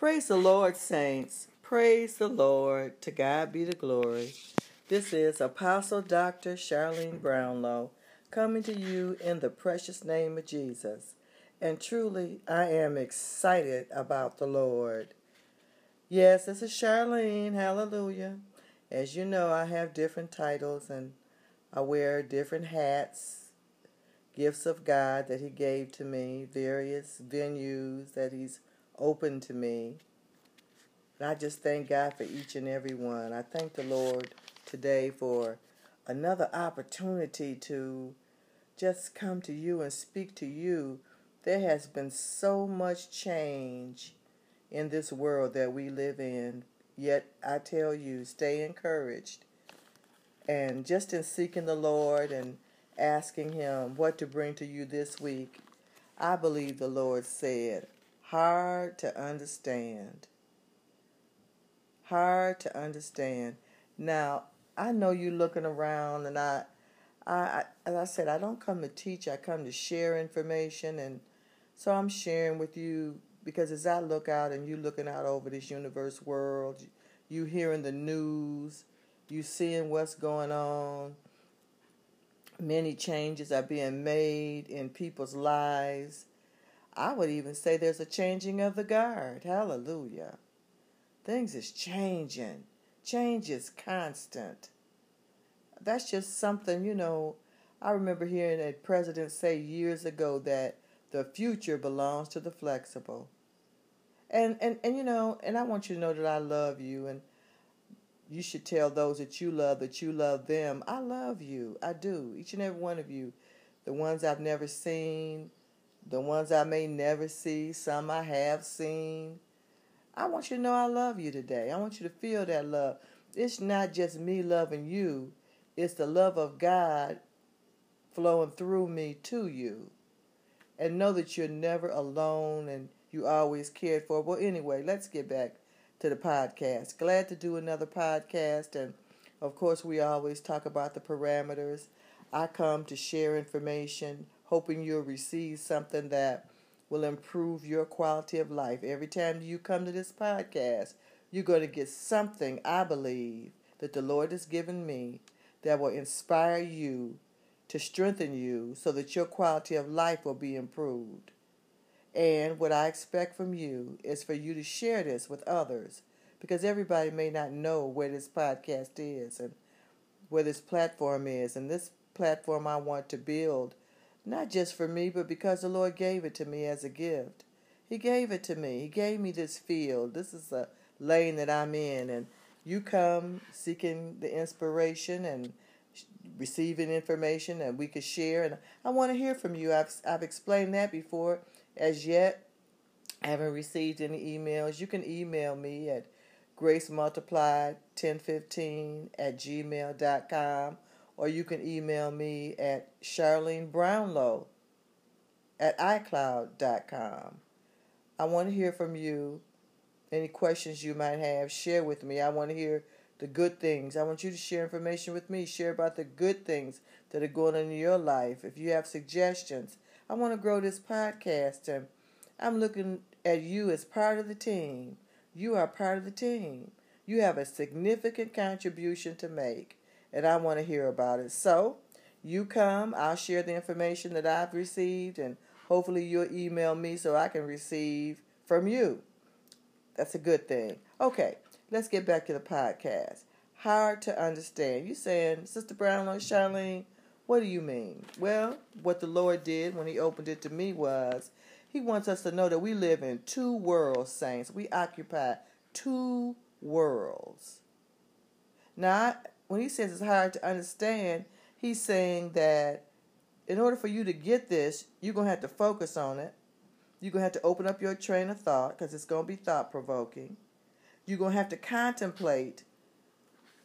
Praise the Lord, saints. Praise the Lord. To God be the glory. This is Apostle Dr. Charlene Brownlow coming to you in the precious name of Jesus. And truly, I am excited about the Lord. Yes, this is Charlene. Hallelujah. As you know, I have different titles and I wear different hats, gifts of God that He gave to me, various venues that He's open to me. And I just thank God for each and every one. I thank the Lord today for another opportunity to just come to you and speak to you. There has been so much change in this world that we live in. Yet I tell you, stay encouraged. And just in seeking the Lord and asking Him what to bring to you this week, I believe the Lord said, hard to understand. Hard to understand. Now, I know you looking around, and I, I, as I said, I don't come to teach. I come to share information, and so I'm sharing with you because as I look out and you looking out over this universe world, you hearing the news, you seeing what's going on. Many changes are being made in people's lives I would even say there's a changing of the guard. Hallelujah. Things is changing. Change is constant. That's just something, you know, I remember hearing a president say years ago that the future belongs to the flexible. And and and you know, and I want you to know that I love you and you should tell those that you love that you love them. I love you. I do. Each and every one of you. The ones I've never seen, the ones I may never see, some I have seen. I want you to know I love you today. I want you to feel that love. It's not just me loving you, it's the love of God flowing through me to you. And know that you're never alone and you always cared for. Well, anyway, let's get back to the podcast. Glad to do another podcast. And of course, we always talk about the parameters. I come to share information hoping you'll receive something that will improve your quality of life. Every time you come to this podcast, you're going to get something, I believe, that the Lord has given me that will inspire you to strengthen you so that your quality of life will be improved. And what I expect from you is for you to share this with others because everybody may not know where this podcast is and where this platform is. And this platform I want to build not just for me, but because the Lord gave it to me as a gift. He gave it to me. He gave me this field. This is a lane that I'm in. And you come seeking the inspiration and receiving information and we could share. And I want to hear from you. I've, I've explained that before. As yet, I haven't received any emails. You can email me at gracemultiplied1015 at gmail.com or you can email me at Charlene Brownlow at iCloud.com. I want to hear from you. Any questions you might have, share with me. I want to hear the good things. I want you to share information with me. Share about the good things that are going on in your life. If you have suggestions, I want to grow this podcast and I'm looking at you as part of the team. You are part of the team. You have a significant contribution to make and I want to hear about it. So, you come, I'll share the information that I've received, and hopefully you'll email me so I can receive from you. That's a good thing. Okay, let's get back to the podcast. Hard to understand. You saying, Sister Brownlow, Charlene, what do you mean? Well, what the Lord did when He opened it to me was He wants us to know that we live in two worlds, saints. We occupy two worlds. Now, when he says it's hard to understand, he's saying that in order for you to get this, you're going to have to focus on it. You're going to have to open up your train of thought because it's going to be thought provoking. You're going to have to contemplate.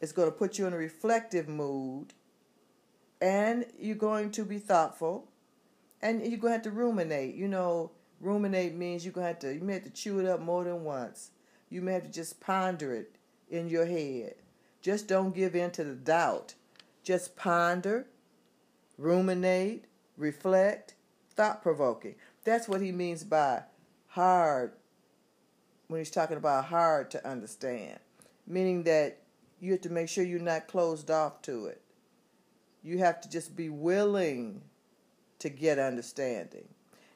It's going to put you in a reflective mood. And you're going to be thoughtful. And you're going to have to ruminate. You know, ruminate means you're going to have to, you may have to chew it up more than once. You may have to just ponder it in your head. Just don't give in to the doubt. Just ponder, ruminate, reflect, thought provoking. That's what he means by hard when he's talking about hard to understand, meaning that you have to make sure you're not closed off to it. You have to just be willing to get understanding.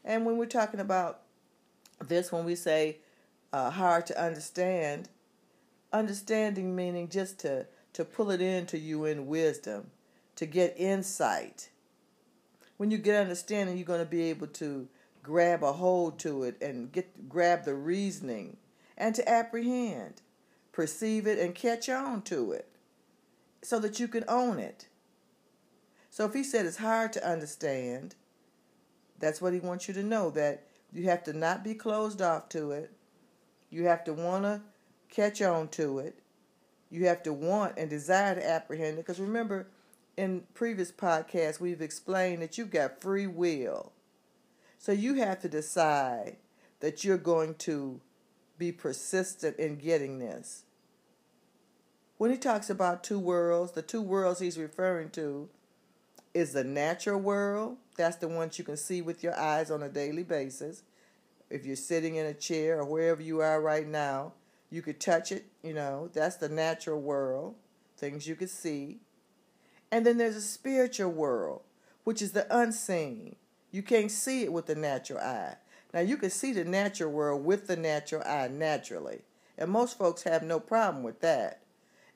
And when we're talking about this, when we say uh, hard to understand, understanding meaning just to, to pull it into you in wisdom, to get insight. When you get understanding, you're going to be able to grab a hold to it and get grab the reasoning and to apprehend, perceive it and catch on to it so that you can own it. So if he said it's hard to understand, that's what he wants you to know that you have to not be closed off to it. You have to want to catch on to it. You have to want and desire to apprehend it. Because remember, in previous podcasts, we've explained that you've got free will. So you have to decide that you're going to be persistent in getting this. When he talks about two worlds, the two worlds he's referring to is the natural world. That's the ones you can see with your eyes on a daily basis. If you're sitting in a chair or wherever you are right now, you could touch it, you know, that's the natural world, things you could see. And then there's a spiritual world, which is the unseen. You can't see it with the natural eye. Now, you can see the natural world with the natural eye naturally. And most folks have no problem with that.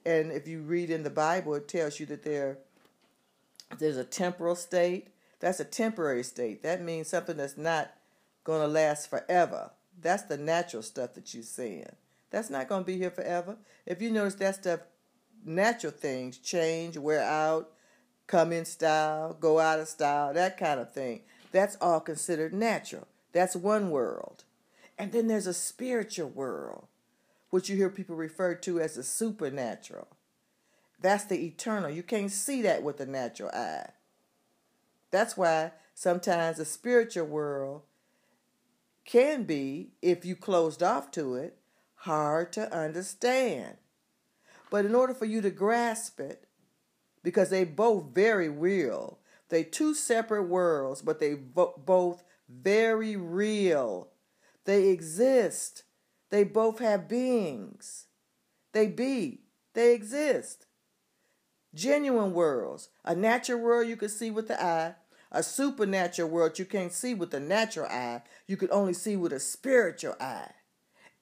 And if you read in the Bible, it tells you that there, there's a temporal state. That's a temporary state. That means something that's not going to last forever. That's the natural stuff that you're seeing. That's not going to be here forever. If you notice that stuff, natural things change, wear out, come in style, go out of style, that kind of thing. That's all considered natural. That's one world. And then there's a spiritual world, which you hear people refer to as the supernatural. That's the eternal. You can't see that with the natural eye. That's why sometimes the spiritual world can be, if you closed off to it, hard to understand. But in order for you to grasp it, because they both very real, they two separate worlds, but they both very real. They exist. They both have beings. They be. They exist. Genuine worlds. A natural world you can see with the eye. A supernatural world you can't see with the natural eye. You can only see with a spiritual eye.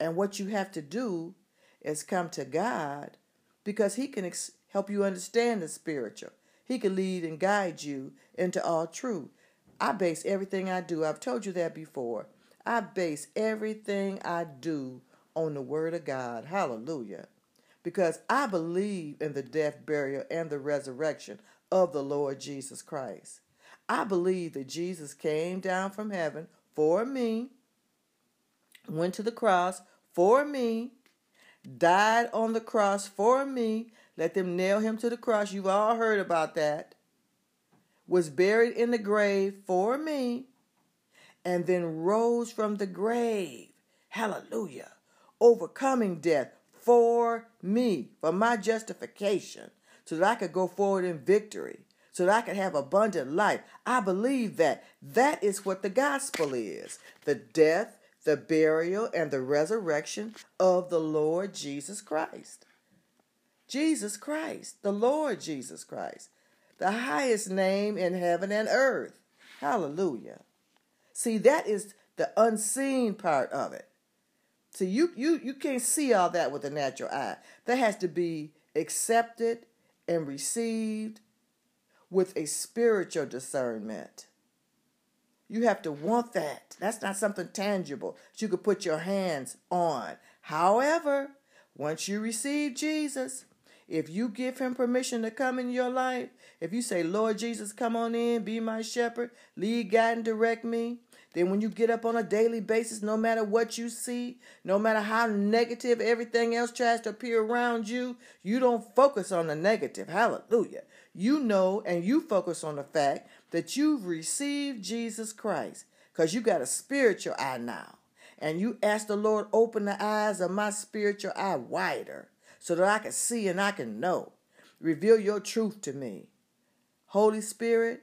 And what you have to do is come to God because He can ex- help you understand the spiritual. He can lead and guide you into all truth. I base everything I do, I've told you that before. I base everything I do on the Word of God. Hallelujah. Because I believe in the death, burial, and the resurrection of the Lord Jesus Christ. I believe that Jesus came down from heaven for me, went to the cross for me, died on the cross for me, let them nail him to the cross. You've all heard about that. Was buried in the grave for me and then rose from the grave. Hallelujah. Overcoming death for me, for my justification, so that I could go forward in victory, so that I could have abundant life. I believe that. That is what the gospel is the death, the burial, and the resurrection of the Lord Jesus Christ. Jesus Christ, the Lord Jesus Christ, the highest name in heaven and earth. Hallelujah. See, that is the unseen part of it. See, you, you, you can't see all that with the natural eye. That has to be accepted and received with a spiritual discernment. You have to want that. That's not something tangible that you could put your hands on. However, once you receive Jesus, if you give him permission to come in your life, if you say, Lord Jesus, come on in, be my shepherd, lead, guide, and direct me, then when you get up on a daily basis, no matter what you see, no matter how negative everything else tries to appear around you, you don't focus on the negative. Hallelujah. You know and you focus on the fact that you've received Jesus Christ because you got a spiritual eye now. And you ask the Lord, open the eyes of my spiritual eye wider so that I can see and I can know. Reveal your truth to me. Holy Spirit,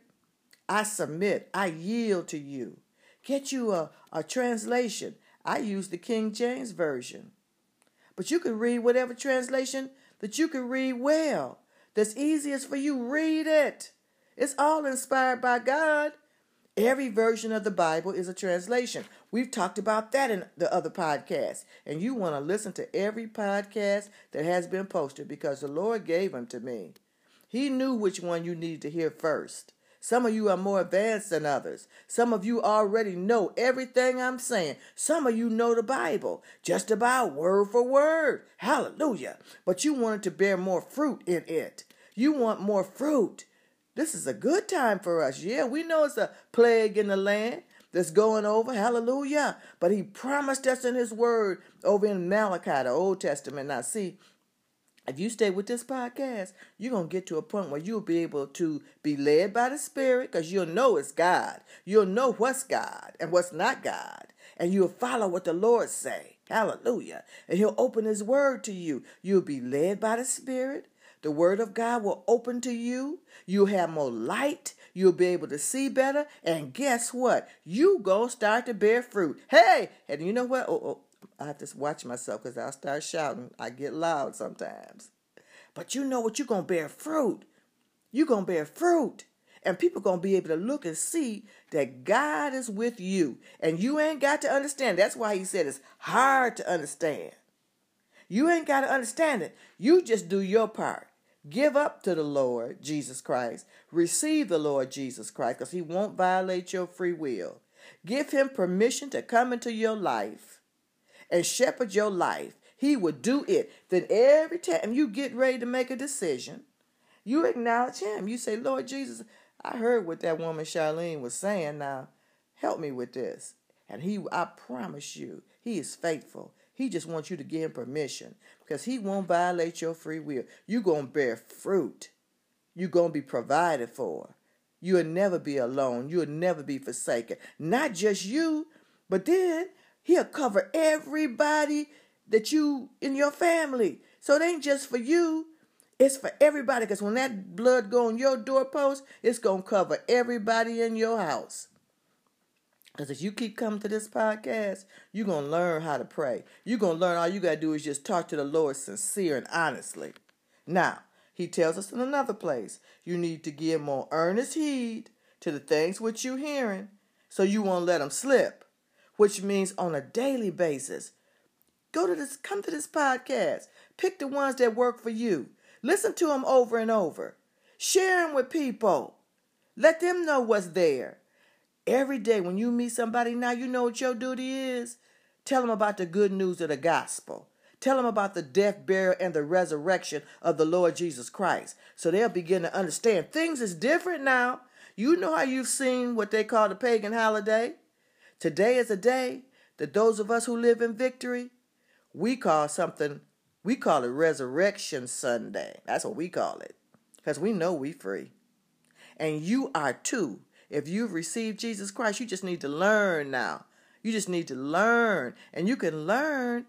I submit, I yield to you. Get you a, a translation. I use the King James Version. But you can read whatever translation that you can read well. That's easiest for you. Read it. It's all inspired by God. Every version of the Bible is a translation. We've talked about that in the other podcast. And you want to listen to every podcast that has been posted because the Lord gave them to me. He knew which one you needed to hear first. Some of you are more advanced than others. Some of you already know everything I'm saying. Some of you know the Bible just about word for word. Hallelujah. But you wanted to bear more fruit in it. You want more fruit. This is a good time for us. Yeah, we know it's a plague in the land that's going over. Hallelujah. But he promised us in his word over in Malachi, the Old Testament. Now, see, if you stay with this podcast, you're going to get to a point where you'll be able to be led by the Spirit because you'll know it's God. You'll know what's God and what's not God. And you'll follow what the Lord say. Hallelujah. And he'll open his word to you. You'll be led by the Spirit. The word of God will open to you. You'll have more light. You'll be able to see better. And guess what? You to start to bear fruit. Hey, and you know what? Oh, oh I have to watch myself because I'll start shouting. I get loud sometimes. But you know what? You're to bear fruit. You're to bear fruit. And people to be able to look and see that God is with you. And you ain't got to understand. That's why he said it's hard to understand. You ain't got to understand it. You just do your part. Give up to the Lord Jesus Christ. Receive the Lord Jesus Christ because he won't violate your free will. Give him permission to come into your life and shepherd your life, he will do it. Then every time you get ready to make a decision, you acknowledge him. You say, Lord Jesus, I heard what that woman Charlene was saying. Now, help me with this. And he, I promise you, he is faithful. He just wants you to give him permission because he won't violate your free will. You're going to bear fruit. You're going to be provided for. You'll never be alone. You'll never be forsaken. Not just you, but then He'll cover everybody that you in your family. So it ain't just for you. It's for everybody. Because when that blood go on your doorpost, it's gonna cover everybody in your house. Because if you keep coming to this podcast, you're going to learn how to pray. You're going to learn all you got to do is just talk to the Lord sincere and honestly. Now, he tells us in another place, you need to give more earnest heed to the things which you're hearing so you won't let them slip which means on a daily basis. Go to this, come to this podcast. Pick the ones that work for you. Listen to them over and over. Share them with people. Let them know what's there. Every day when you meet somebody now, you know what your duty is. Tell them about the good news of the gospel. Tell them about the death, burial, and the resurrection of the Lord Jesus Christ. So they'll begin to understand things is different now. You know how you've seen what they call the pagan holiday? Today is a day that those of us who live in victory, we call something, we call it Resurrection Sunday. That's what we call it. Because we know we free. And you are too. If you've received Jesus Christ, you just need to learn now. You just need to learn. And you can learn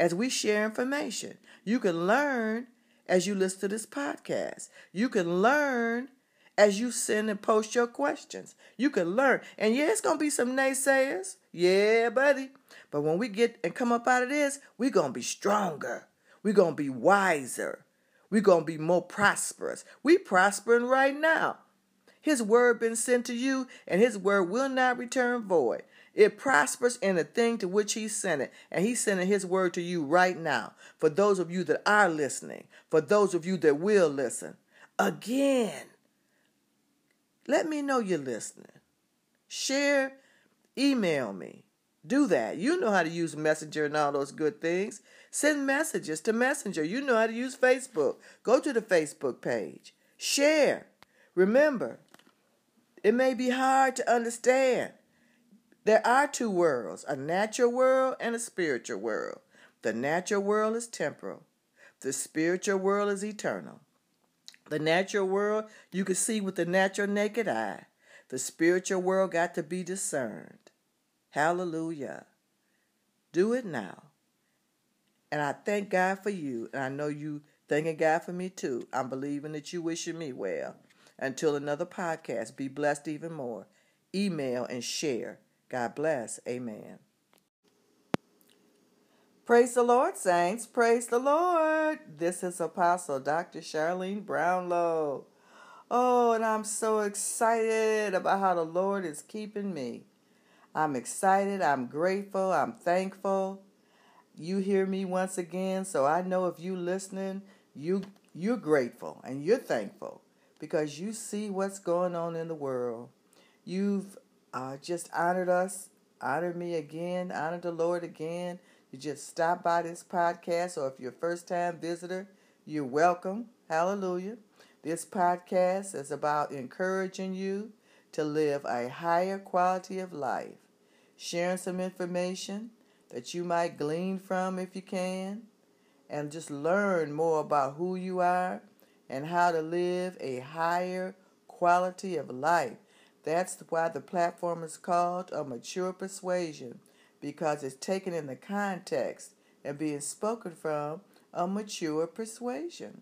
as we share information. You can learn as you listen to this podcast. You can learn as you send and post your questions. You can learn. And yeah, it's going to be some naysayers. Yeah, buddy. But when we get and come up out of this, we're going to be stronger. We're going to be wiser. We're going to be more prosperous. We prospering right now. His word been sent to you, and his word will not return void. It prospers in the thing to which he sent it. And he's sending his word to you right now. For those of you that are listening, for those of you that will listen. Again, let me know you're listening. Share, email me. Do that. You know how to use Messenger and all those good things. Send messages to Messenger. You know how to use Facebook. Go to the Facebook page. Share. Remember, it may be hard to understand. There are two worlds a natural world and a spiritual world. The natural world is temporal, the spiritual world is eternal. The natural world you can see with the natural naked eye. The spiritual world got to be discerned. Hallelujah. Do it now. And I thank God for you. And I know you thanking God for me too. I'm believing that you wishing me well. Until another podcast, be blessed even more. Email and share. God bless. Amen. Praise the Lord, saints. Praise the Lord. This is Apostle Dr. Charlene Brownlow. Oh, and I'm so excited about how the Lord is keeping me. I'm excited. I'm grateful. I'm thankful. You hear me once again, so I know if you're listening, you you're grateful and you're thankful because you see what's going on in the world. You've uh, just honored us, honored me again, honored the Lord again you just stop by this podcast, or if you're a first time visitor, you're welcome. Hallelujah. This podcast is about encouraging you to live a higher quality of life, sharing some information that you might glean from if you can, and just learn more about who you are and how to live a higher quality of life. That's why the platform is called A Mature Persuasion because it's taken in the context and being spoken from a mature persuasion.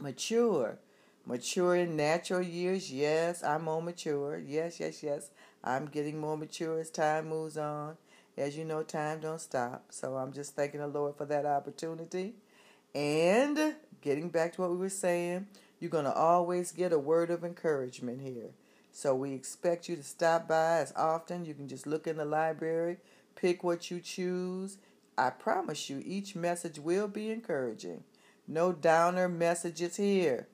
Mature. Mature in natural years, yes, I'm more mature. Yes, yes, yes. I'm getting more mature as time moves on. As you know, time don't stop. So I'm just thanking the Lord for that opportunity. And getting back to what we were saying, you're going to always get a word of encouragement here. So we expect you to stop by as often. You can just look in the library, pick what you choose. I promise you, each message will be encouraging. No downer messages here.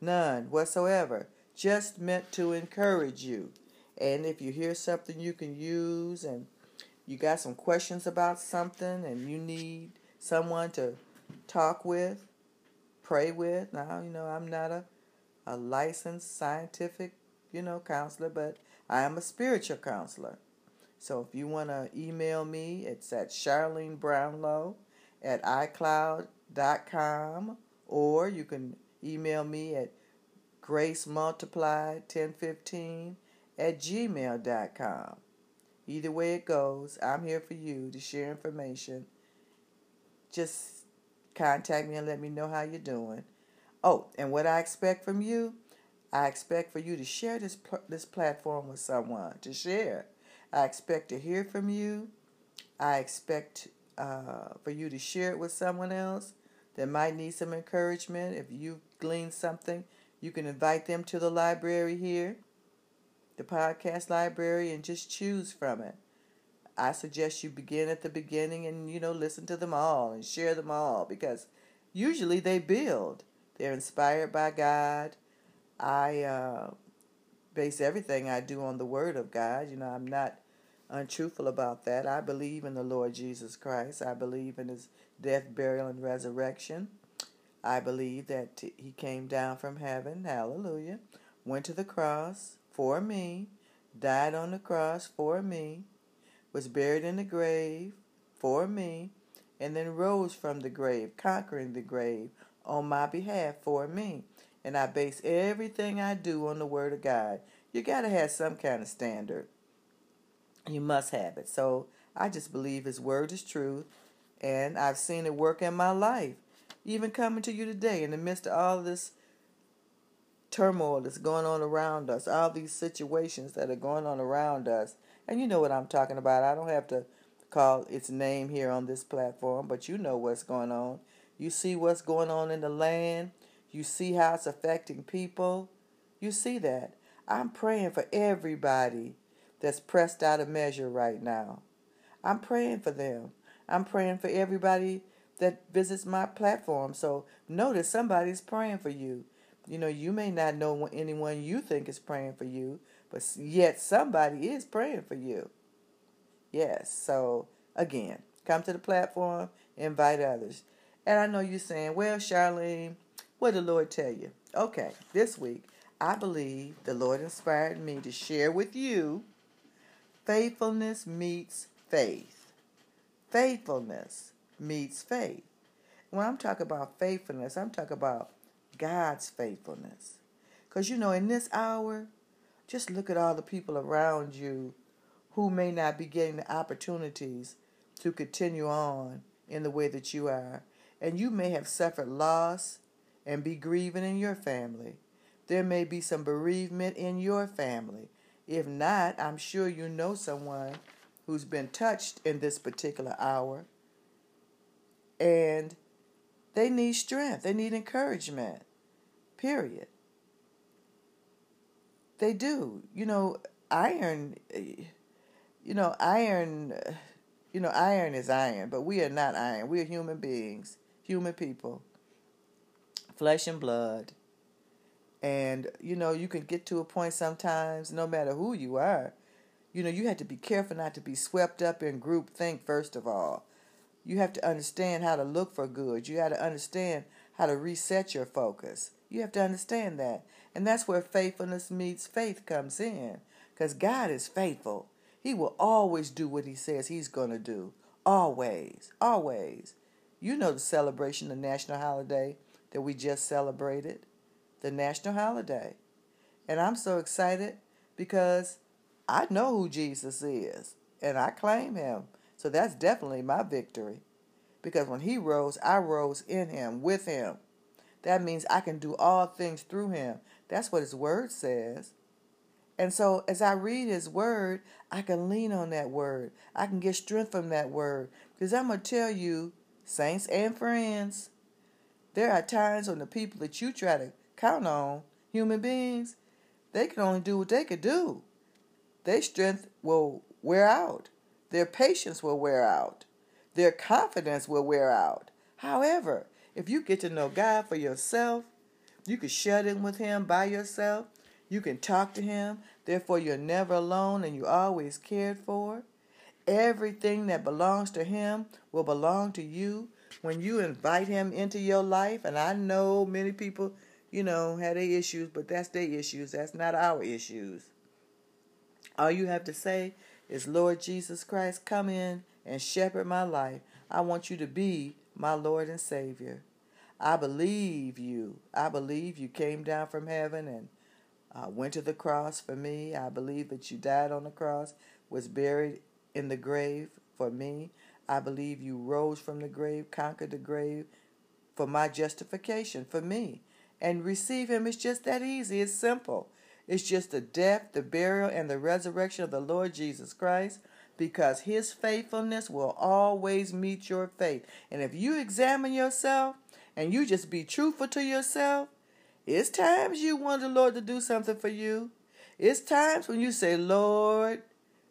None whatsoever. Just meant to encourage you. And if you hear something you can use and you got some questions about something and you need someone to talk with, pray with. Now, you know, I'm not a, a licensed scientific you know, counselor, but I am a spiritual counselor. So if you want to email me, it's at Charlene Brownlow at iCloud.com or you can email me at gracemultiplied1015 at gmail.com. Either way it goes, I'm here for you to share information. Just contact me and let me know how you're doing. Oh, and what I expect from you I expect for you to share this this platform with someone to share. I expect to hear from you. I expect uh, for you to share it with someone else that might need some encouragement. If you glean something, you can invite them to the library here, the podcast library, and just choose from it. I suggest you begin at the beginning and you know listen to them all and share them all because usually they build. They're inspired by God I uh, base everything I do on the Word of God. You know, I'm not untruthful about that. I believe in the Lord Jesus Christ. I believe in His death, burial, and resurrection. I believe that He came down from heaven. Hallelujah. Went to the cross for me, died on the cross for me, was buried in the grave for me, and then rose from the grave, conquering the grave on my behalf for me and I base everything I do on the Word of God. You got to have some kind of standard. You must have it. So I just believe His Word is truth, and I've seen it work in my life. Even coming to you today in the midst of all this turmoil that's going on around us, all these situations that are going on around us. And you know what I'm talking about. I don't have to call its name here on this platform, but you know what's going on. You see what's going on in the land. You see how it's affecting people. You see that. I'm praying for everybody that's pressed out of measure right now. I'm praying for them. I'm praying for everybody that visits my platform. So notice somebody's praying for you. You know, you may not know anyone you think is praying for you, but yet somebody is praying for you. Yes. So again, come to the platform, invite others. And I know you're saying, well, Charlene, what did the Lord tell you? Okay, this week, I believe the Lord inspired me to share with you faithfulness meets faith. Faithfulness meets faith. When I'm talking about faithfulness, I'm talking about God's faithfulness. Because, you know, in this hour, just look at all the people around you who may not be getting the opportunities to continue on in the way that you are. And you may have suffered loss and be grieving in your family. There may be some bereavement in your family. If not, I'm sure you know someone who's been touched in this particular hour. And they need strength, they need encouragement, period. They do. You know, iron, you know, iron, you know, iron is iron, but we are not iron. We are human beings, human people, flesh and blood. And, you know, you can get to a point sometimes, no matter who you are, you know, you have to be careful not to be swept up in group think, first of all. You have to understand how to look for good. You got to understand how to reset your focus. You have to understand that. And that's where faithfulness meets faith comes in. Because God is faithful. He will always do what He says He's going to do. Always. Always. You know the celebration, the national holiday that we just celebrated the national holiday. And I'm so excited because I know who Jesus is and I claim him. So that's definitely my victory. Because when he rose, I rose in him, with him. That means I can do all things through him. That's what his word says. And so as I read his word, I can lean on that word. I can get strength from that word. Because I'm going to tell you, saints and friends, there are times when the people that you try to count on, human beings, they can only do what they could do. Their strength will wear out. Their patience will wear out. Their confidence will wear out. However, if you get to know God for yourself, you can shut in with Him by yourself. You can talk to Him. Therefore, you're never alone and you're always cared for. Everything that belongs to Him will belong to you when you invite Him into your life. And I know many people you know, had their issues, but that's their issues. That's not our issues. All you have to say is, Lord Jesus Christ, come in and shepherd my life. I want you to be my Lord and Savior. I believe you. I believe you came down from heaven and uh, went to the cross for me. I believe that you died on the cross, was buried in the grave for me. I believe you rose from the grave, conquered the grave for my justification, for me and receive Him. It's just that easy. It's simple. It's just the death, the burial, and the resurrection of the Lord Jesus Christ because His faithfulness will always meet your faith. And if you examine yourself and you just be truthful to yourself, it's times you want the Lord to do something for you. It's times when you say, Lord,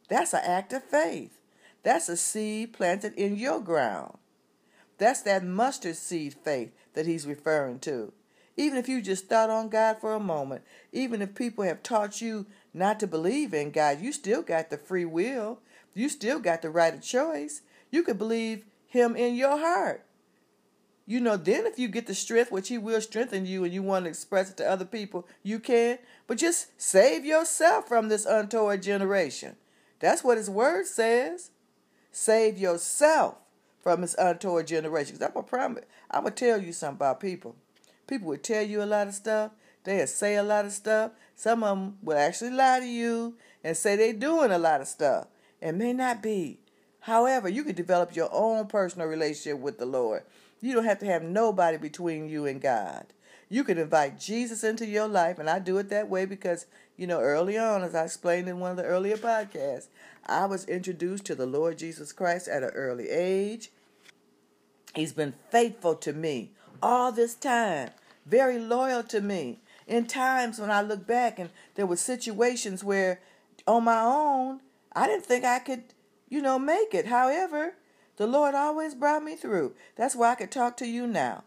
that's an act of faith. That's a seed planted in your ground. That's that mustard seed faith that he's referring to. Even if you just thought on God for a moment, even if people have taught you not to believe in God, you still got the free will. You still got the right of choice. You could believe Him in your heart. You know, then if you get the strength, which He will strengthen you, and you want to express it to other people, you can. But just save yourself from this untoward generation. That's what His Word says. Save yourself from this untoward generation. Because I'm going to promise, I'm going to tell you something about people. People will tell you a lot of stuff. They'll say a lot of stuff. Some of them will actually lie to you and say they're doing a lot of stuff. It may not be. However, you can develop your own personal relationship with the Lord. You don't have to have nobody between you and God. You can invite Jesus into your life, and I do it that way because, you know, early on, as I explained in one of the earlier podcasts, I was introduced to the Lord Jesus Christ at an early age. He's been faithful to me all this time very loyal to me. In times when I look back and there were situations where on my own, I didn't think I could, you know, make it. However, the Lord always brought me through. That's why I could talk to you now.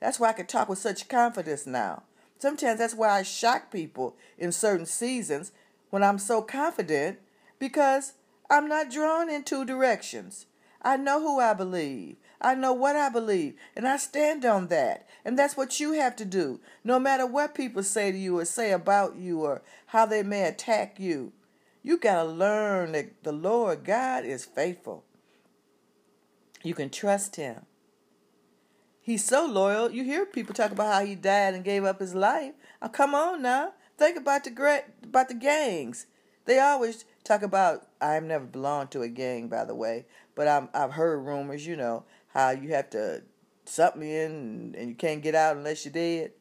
That's why I could talk with such confidence now. Sometimes that's why I shock people in certain seasons when I'm so confident because I'm not drawn in two directions. I know who I believe. I know what I believe, and I stand on that. And that's what you have to do. No matter what people say to you or say about you or how they may attack you, you got to learn that the Lord God is faithful. You can trust Him. He's so loyal. You hear people talk about how he died and gave up his life. Oh, come on now. Think about the great about the gangs. They always talk about. I've never belonged to a gang, by the way, but i have heard rumors. You know how you have to something in and you can't get out unless you're dead.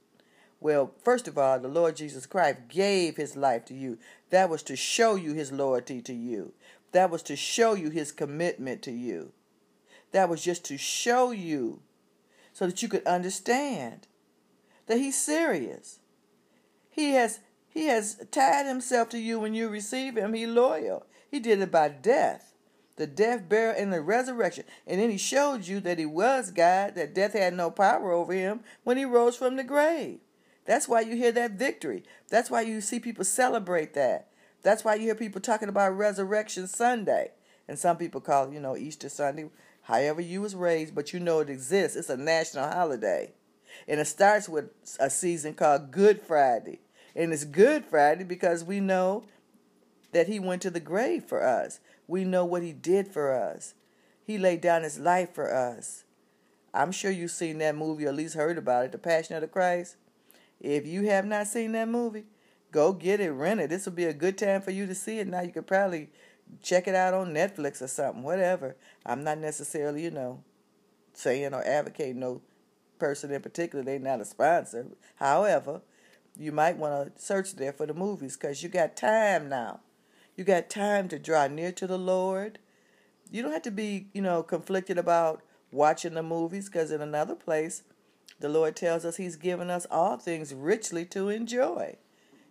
Well, first of all, the Lord Jesus Christ gave his life to you. That was to show you his loyalty to you. That was to show you his commitment to you. That was just to show you so that you could understand that he's serious. He has he has tied himself to you when you receive him. He loyal. He did it by death. The death, burial, and the resurrection. And then he showed you that he was God, that death had no power over him when he rose from the grave. That's why you hear that victory. That's why you see people celebrate that. That's why you hear people talking about Resurrection Sunday. And some people call you know, Easter Sunday, however you was raised, but you know it exists. It's a national holiday. And it starts with a season called Good Friday. And it's Good Friday because we know that he went to the grave for us. We know what he did for us. He laid down his life for us. I'm sure you've seen that movie or at least heard about it, The Passion of the Christ. If you have not seen that movie, go get it, rent it. This will be a good time for you to see it. Now you could probably check it out on Netflix or something, whatever. I'm not necessarily, you know, saying or advocating no person in particular. They're not a sponsor. However, you might want to search there for the movies because you got time now. You got time to draw near to the Lord. You don't have to be, you know, conflicted about watching the movies because in another place, the Lord tells us He's given us all things richly to enjoy.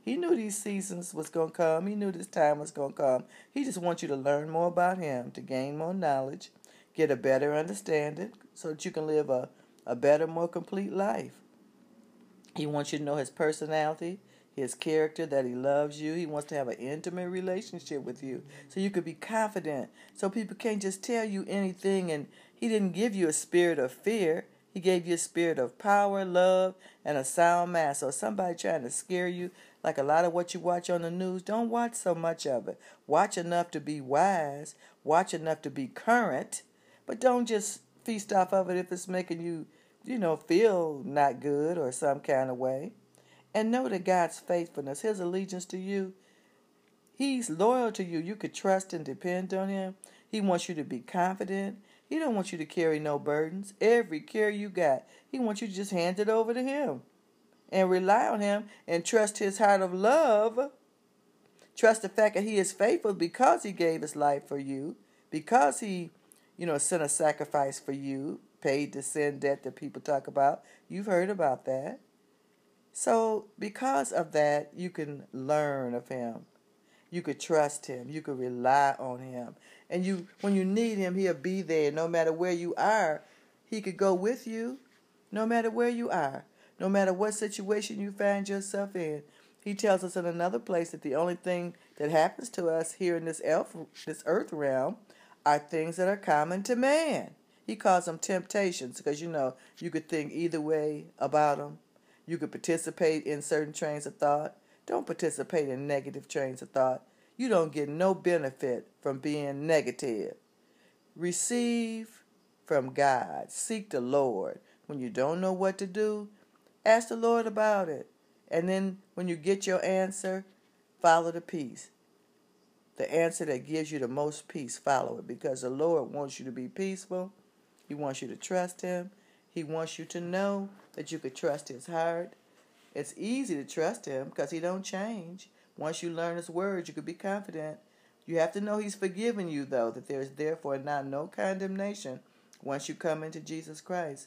He knew these seasons was going to come. He knew this time was going to come. He just wants you to learn more about Him, to gain more knowledge, get a better understanding, so that you can live a, a better, more complete life. He wants you to know His personality, His character, that He loves you. He wants to have an intimate relationship with you, so you could be confident, so people can't just tell you anything. And He didn't give you a spirit of fear. He gave you a spirit of power, love, and a sound mind. So somebody trying to scare you, like a lot of what you watch on the news, don't watch so much of it. Watch enough to be wise, watch enough to be current, but don't just feast off of it if it's making you, you know, feel not good or some kind of way. And know that God's faithfulness, His allegiance to you, He's loyal to you. You could trust and depend on Him. He wants you to be confident. He don't want you to carry no burdens. Every care you got, He wants you to just hand it over to Him and rely on Him and trust His heart of love. Trust the fact that He is faithful because He gave His life for you, because He, you know, sent a sacrifice for you, paid the sin debt that people talk about. You've heard about that. So, because of that, you can learn of Him. You could trust Him. You could rely on Him. And you, when you need Him, He'll be there. No matter where you are, He could go with you. No matter where you are no matter what situation you find yourself in. He tells us in another place that the only thing that happens to us here in this elf, this earth realm are things that are common to man. He calls them temptations because you know you could think either way about them. You could participate in certain trains of thought. Don't participate in negative trains of thought. You don't get no benefit from being negative. Receive from God. Seek the Lord. When you don't know what to do, Ask the Lord about it. And then when you get your answer, follow the peace. The answer that gives you the most peace, follow it because the Lord wants you to be peaceful. He wants you to trust Him. He wants you to know that you could trust His heart. It's easy to trust Him because He don't change. Once you learn His words, you could be confident. You have to know He's forgiven you, though, that there is therefore not no condemnation once you come into Jesus Christ.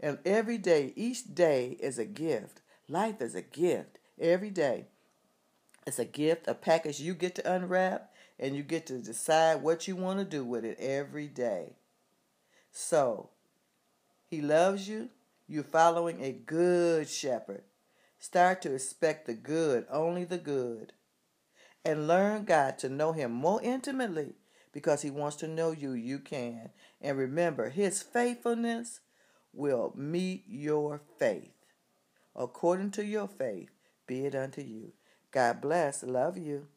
And every day, each day is a gift. Life is a gift. Every day. It's a gift, a package you get to unwrap, and you get to decide what you want to do with it every day. So, He loves you. You're following a good shepherd. Start to expect the good, only the good. And learn God to know Him more intimately because He wants to know you. You can. And remember, His faithfulness will meet your faith. According to your faith, be it unto you. God bless. Love you.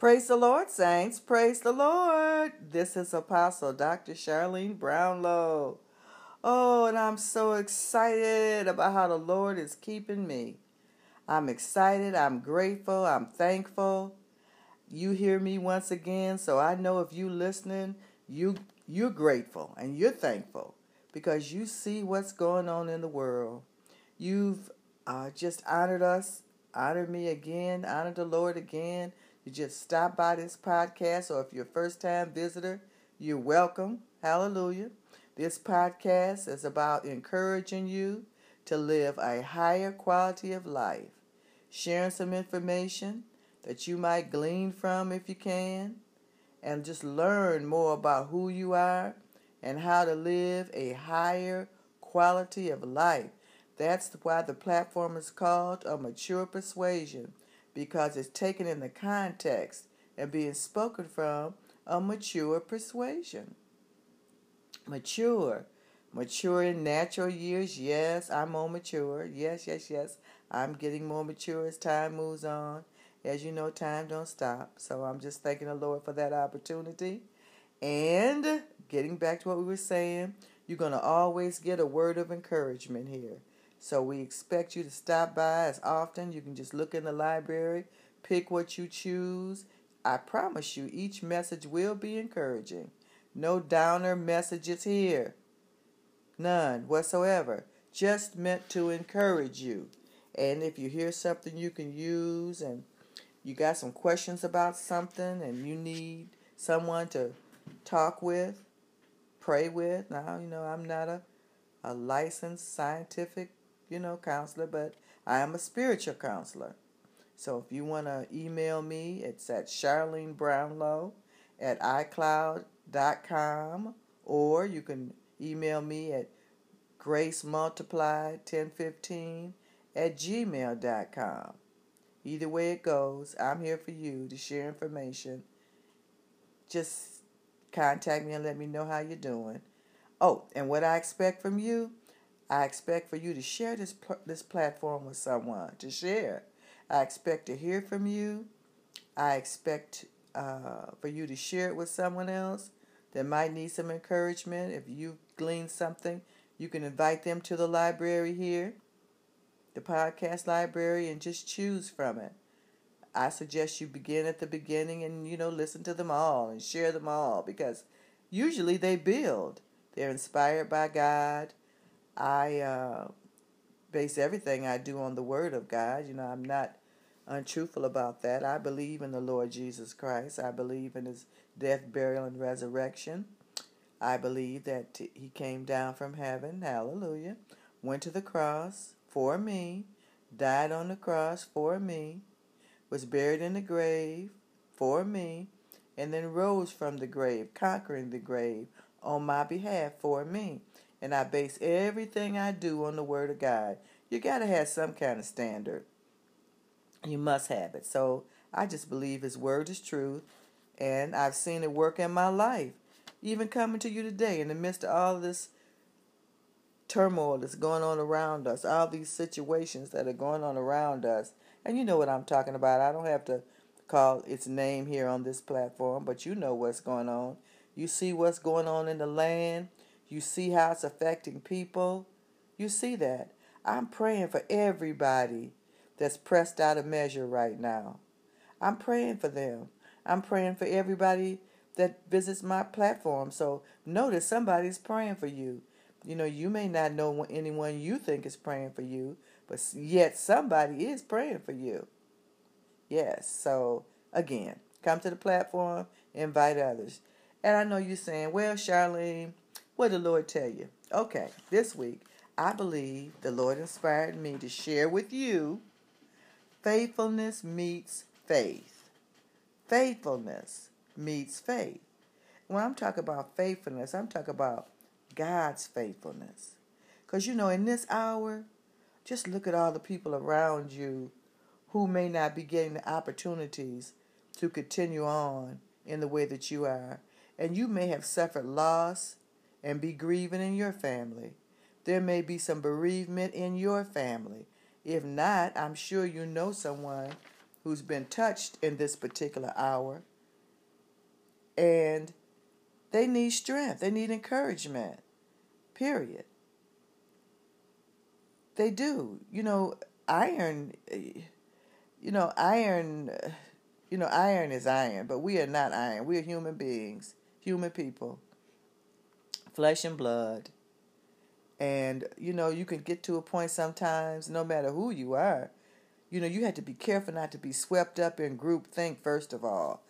Praise the Lord, saints. Praise the Lord. This is Apostle Dr. Charlene Brownlow. And I'm so excited about how the Lord is keeping me. I'm excited. I'm grateful. I'm thankful. You hear me once again, so I know if you listening, you you're grateful and you're thankful because you see what's going on in the world. You've uh, just honored us, honored me again, honored the Lord again You just stop by this podcast, or if you're a first time visitor, you're welcome. Hallelujah. This podcast is about encouraging you to live a higher quality of life, sharing some information that you might glean from if you can, and just learn more about who you are and how to live a higher quality of life. That's why the platform is called a mature persuasion because it's taken in the context and being spoken from a mature persuasion. Mature. Mature in natural years, yes, I'm more mature. Yes, yes, yes. I'm getting more mature as time moves on. As you know, time don't stop. So I'm just thanking the Lord for that opportunity. And getting back to what we were saying, you're going to always get a word of encouragement here. So we expect you to stop by as often. You can just look in the library, pick what you choose. I promise you, each message will be encouraging. No downer messages here. None whatsoever. Just meant to encourage you. And if you hear something you can use and you got some questions about something and you need someone to talk with, pray with. Now, you know, I'm not a, a licensed scientific, you know, counselor, but I am a spiritual counselor. So if you want to email me, it's at Charlene Brownlow at iCloud.com or you can email me at gracemultiplied1015 at gmail.com. Either way it goes, I'm here for you to share information. Just contact me and let me know how you're doing. Oh, and what I expect from you, I expect for you to share this pl- this platform with someone to share. I expect to hear from you. I expect uh, for you to share it with someone else that might need some encouragement. If you glean something, you can invite them to the library here the podcast library and just choose from it. I suggest you begin at the beginning and you know listen to them all and share them all because usually they build. They're inspired by God. I uh, base everything I do on the Word of God. You know, I'm not untruthful about that. I believe in the Lord Jesus Christ. I believe in His death, burial, and resurrection. I believe that He came down from heaven. Hallelujah. Went to the cross for me, died on the cross for me, was buried in the grave for me, and then rose from the grave, conquering the grave on my behalf for me. And I base everything I do on the Word of God. You got to have some kind of standard. You must have it. So I just believe His Word is truth, and I've seen it work in my life. Even coming to you today in the midst of all this turmoil that's going on around us, all these situations that are going on around us. And you know what I'm talking about. I don't have to call its name here on this platform, but you know what's going on. You see what's going on in the land. You see how it's affecting people. You see that. I'm praying for everybody that's pressed out of measure right now. I'm praying for them. I'm praying for everybody that visits my platform. So notice somebody's praying for you. You know, you may not know anyone you think is praying for you, but yet somebody is praying for you. Yes. So, again, come to the platform, invite others. And I know you're saying, well, Charlene, what did the Lord tell you? Okay, this week, I believe the Lord inspired me to share with you faithfulness meets faith. Faithfulness meets faith. When I'm talking about faithfulness, I'm talking about God's faithfulness. Because, you know, in this hour, just look at all the people around you who may not be getting the opportunities to continue on in the way that you are. And you may have suffered loss and be grieving in your family. There may be some bereavement in your family. If not, I'm sure you know someone who's been touched in this particular hour. And they need strength, they need encouragement. Period. They do. You know, iron, you know, iron, you know, iron is iron, but we are not iron. We are human beings, human people, flesh and blood. And, you know, you can get to a point sometimes, no matter who you are, You know, you have to be careful not to be swept up in group think, first of all.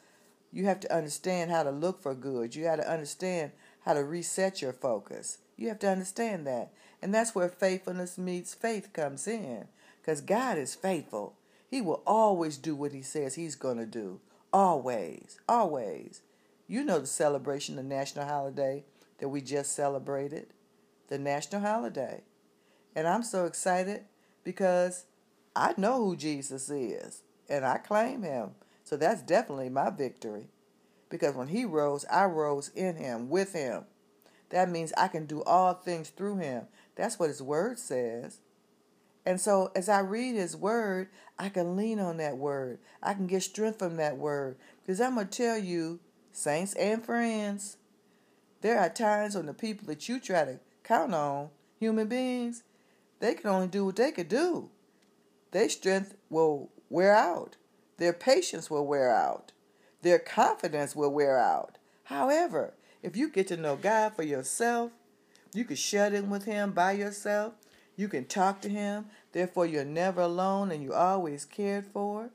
You have to understand how to look for good. You got to understand how to reset your focus. You have to understand that. And that's where faithfulness meets faith comes in. Because God is faithful. He will always do what He says He's going to do. Always. Always. You know the celebration, the national holiday that we just celebrated. The national holiday. And I'm so excited because I know who Jesus is. And I claim Him. So that's definitely my victory. Because when He rose, I rose in Him, with Him. That means I can do all things through Him. That's what His Word says. And so as I read his word, I can lean on that word. I can get strength from that word. Because I'm going to tell you, saints and friends, there are times when the people that you try to count on, human beings, they can only do what they could do. Their strength will wear out. Their patience will wear out. Their confidence will wear out. However, if you get to know God for yourself, you can shut in with Him by yourself. You can talk to Him. Therefore, you're never alone and you're always cared for.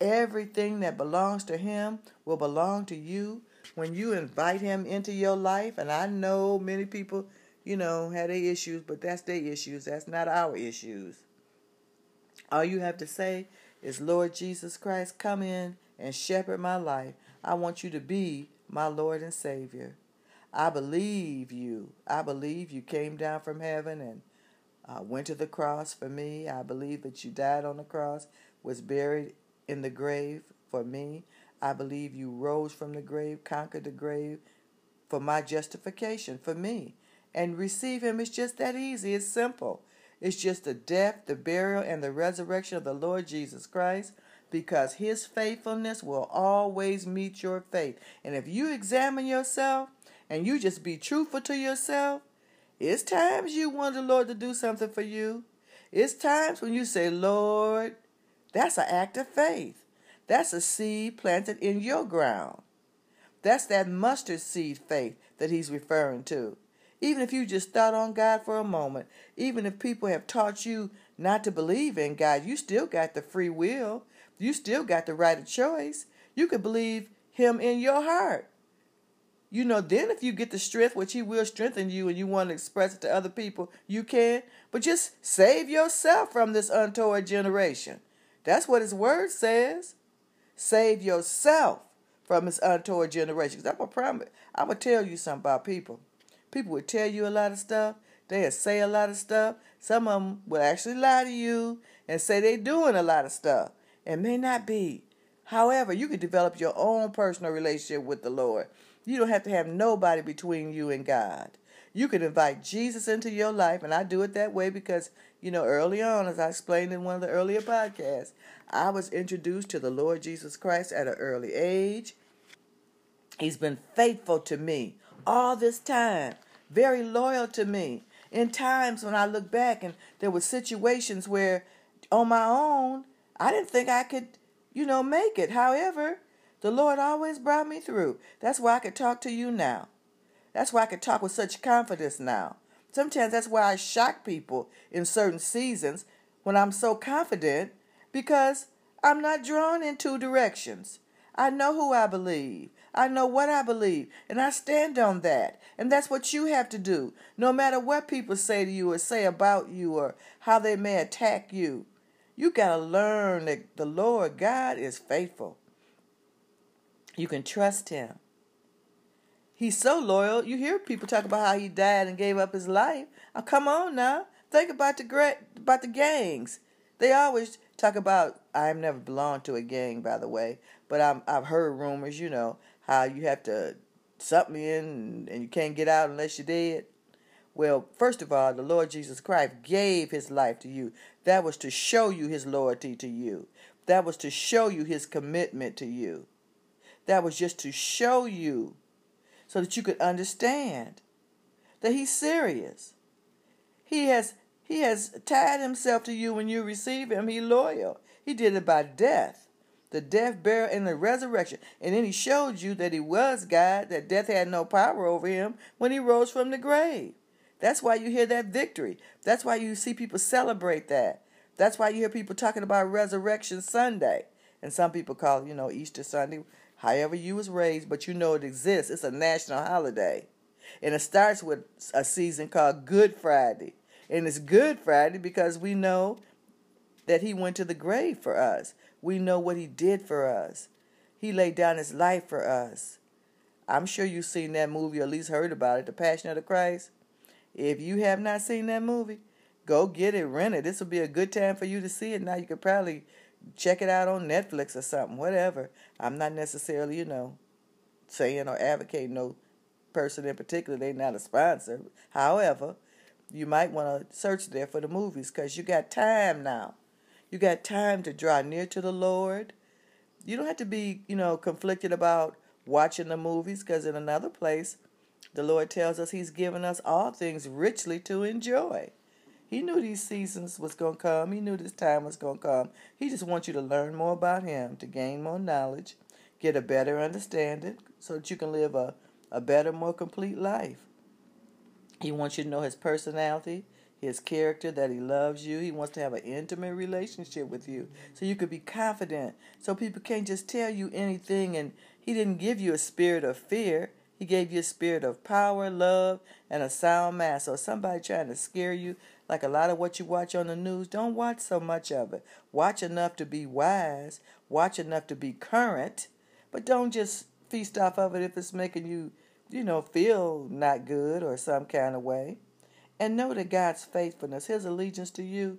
Everything that belongs to Him will belong to you when you invite Him into your life. And I know many people, you know, had their issues, but that's their issues. That's not our issues. All you have to say is, Lord Jesus Christ, come in and shepherd my life. I want you to be my Lord and Savior. I believe you. I believe you came down from heaven and uh, went to the cross for me. I believe that you died on the cross, was buried in the grave for me. I believe you rose from the grave, conquered the grave for my justification, for me. And receive him is just that easy. It's simple. It's just the death, the burial, and the resurrection of the Lord Jesus Christ because his faithfulness will always meet your faith. And if you examine yourself and you just be truthful to yourself, it's times you want the Lord to do something for you. It's times when you say, Lord, that's an act of faith. That's a seed planted in your ground. That's that mustard seed faith that he's referring to. Even if you just thought on God for a moment, even if people have taught you not to believe in God, you still got the free will. You still got the right of choice. You could believe Him in your heart. You know, then if you get the strength, which He will strengthen you, and you want to express it to other people, you can. But just save yourself from this untoward generation. That's what His Word says. Save yourself from this untoward generation. Because I'm gonna promise, I'm gonna tell you something about people. People would tell you a lot of stuff. They'll say a lot of stuff. Some of them will actually lie to you and say they're doing a lot of stuff. It may not be. However, you can develop your own personal relationship with the Lord. You don't have to have nobody between you and God. You can invite Jesus into your life, and I do it that way because, you know, early on, as I explained in one of the earlier podcasts, I was introduced to the Lord Jesus Christ at an early age. He's been faithful to me all this time, very loyal to me. In times when I look back and there were situations where on my own, I didn't think I could, you know, make it. However, the Lord always brought me through. That's why I could talk to you now. That's why I could talk with such confidence now. Sometimes that's why I shock people in certain seasons when I'm so confident because I'm not drawn in two directions. I know who I believe. I know what I believe, and I stand on that. And that's what you have to do. No matter what people say to you or say about you or how they may attack you, you got to learn that the Lord God is faithful. You can trust him. He's so loyal. You hear people talk about how he died and gave up his life. Oh, come on now. Think about the great about the gangs. They always talk about. I've never belonged to a gang, by the way, but I'm, I've heard rumors. You know how you have to something in and you can't get out unless you're dead. Well, first of all, the Lord Jesus Christ gave his life to you. That was to show you his loyalty to you. That was to show you his commitment to you. That was just to show you so that you could understand that he's serious. He has he has tied himself to you when you receive him. He loyal. He did it by death. The death, burial, and the resurrection. And then he showed you that he was God, that death had no power over him when he rose from the grave. That's why you hear that victory. That's why you see people celebrate that. That's why you hear people talking about Resurrection Sunday. And some people call it, you know, Easter Sunday, however you was raised, but you know it exists. It's a national holiday. And it starts with a season called Good Friday. And it's Good Friday because we know that he went to the grave for us. We know what he did for us. He laid down his life for us. I'm sure you've seen that movie or at least heard about it, The Passion of the Christ. If you have not seen that movie, go get it, rent it. This will be a good time for you to see it. Now you could probably check it out on Netflix or something, whatever. I'm not necessarily, you know, saying or advocating no person in particular. They're not a sponsor. However, you might want to search there for the movies because you got time now. You got time to draw near to the Lord. You don't have to be, you know, conflicted about watching the movies because in another place, the Lord tells us He's given us all things richly to enjoy. He knew these seasons was going to come. He knew this time was going to come. He just wants you to learn more about Him, to gain more knowledge, get a better understanding, so that you can live a, a better, more complete life. He wants you to know His personality, his character, that he loves you. He wants to have an intimate relationship with you so you could be confident. So people can't just tell you anything. And he didn't give you a spirit of fear, he gave you a spirit of power, love, and a sound mind. So somebody trying to scare you, like a lot of what you watch on the news, don't watch so much of it. Watch enough to be wise, watch enough to be current, but don't just feast off of it if it's making you, you know, feel not good or some kind of way. And know that God's faithfulness, His allegiance to you,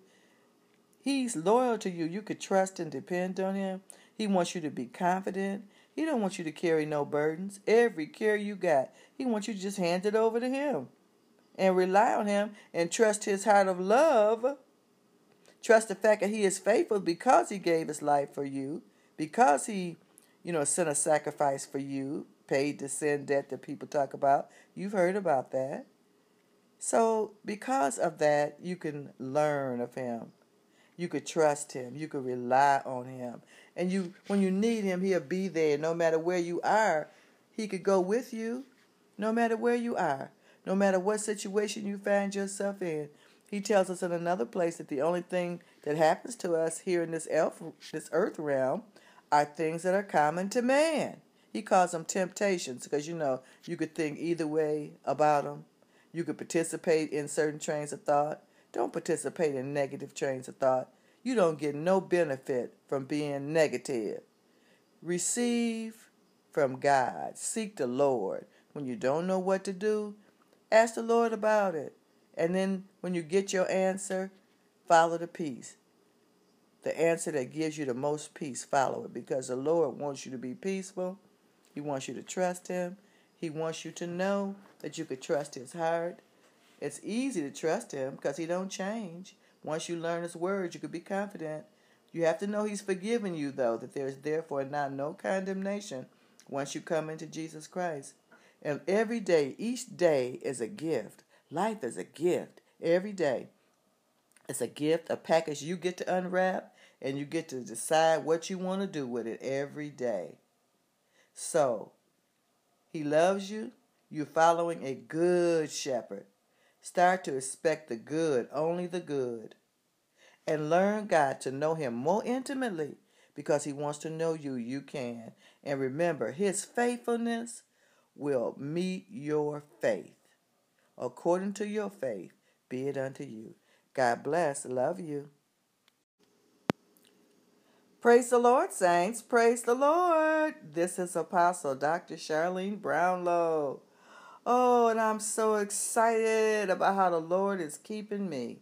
He's loyal to you. You could trust and depend on Him. He wants you to be confident. He don't want you to carry no burdens. Every care you got, He wants you to just hand it over to Him and rely on Him and trust His heart of love. Trust the fact that He is faithful because He gave His life for you, because He, you know, sent a sacrifice for you, paid the sin debt that people talk about. You've heard about that. So, because of that, you can learn of him. You could trust him. You could rely on him. And you when you need him, he'll be there no matter where you are. He could go with you no matter where you are. No matter what situation you find yourself in. He tells us in another place that the only thing that happens to us here in this elf, this earth realm are things that are common to man. He calls them temptations because you know you could think either way about them. You could participate in certain trains of thought. Don't participate in negative trains of thought. You don't get no benefit from being negative. Receive from God. Seek the Lord. When you don't know what to do, ask the Lord about it. And then when you get your answer, follow the peace. The answer that gives you the most peace, follow it because the Lord wants you to be peaceful. He wants you to trust Him. He wants you to know that you could trust his heart. It's easy to trust him because he don't change. Once you learn his words, you could be confident. You have to know he's forgiven you though, that there is therefore now no condemnation once you come into Jesus Christ. And every day, each day is a gift. Life is a gift. Every day. It's a gift, a package you get to unwrap, and you get to decide what you want to do with it every day. So, he loves you. You're following a good shepherd. Start to expect the good, only the good. And learn God to know Him more intimately because He wants to know you. You can. And remember, His faithfulness will meet your faith. According to your faith, be it unto you. God bless. Love you. Praise the Lord, saints. Praise the Lord. This is Apostle Dr. Charlene Brownlow. Oh, and I'm so excited about how the Lord is keeping me.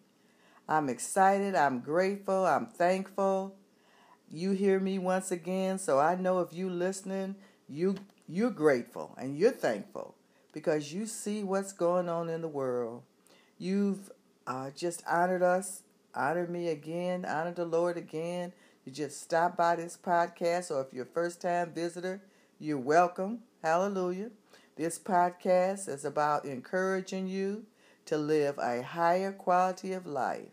I'm excited. I'm grateful. I'm thankful. You hear me once again, so I know if you listening, you you're grateful and you're thankful because you see what's going on in the world. You've uh, just honored us, honored me again, honored the Lord again you just stop by this podcast, or if you're a first time visitor, you're welcome. Hallelujah. This podcast is about encouraging you to live a higher quality of life,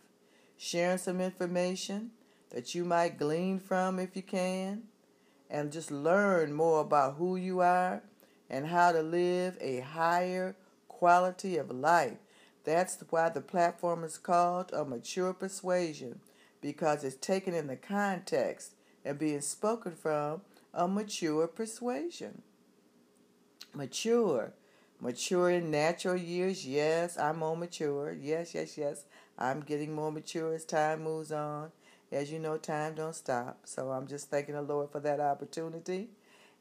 sharing some information that you might glean from if you can, and just learn more about who you are and how to live a higher quality of life. That's why the platform is called A Mature Persuasion because it's taken in the context and being spoken from a mature persuasion. Mature. Mature in natural years, yes, I'm more mature. Yes, yes, yes. I'm getting more mature as time moves on. As you know, time don't stop. So I'm just thanking the Lord for that opportunity.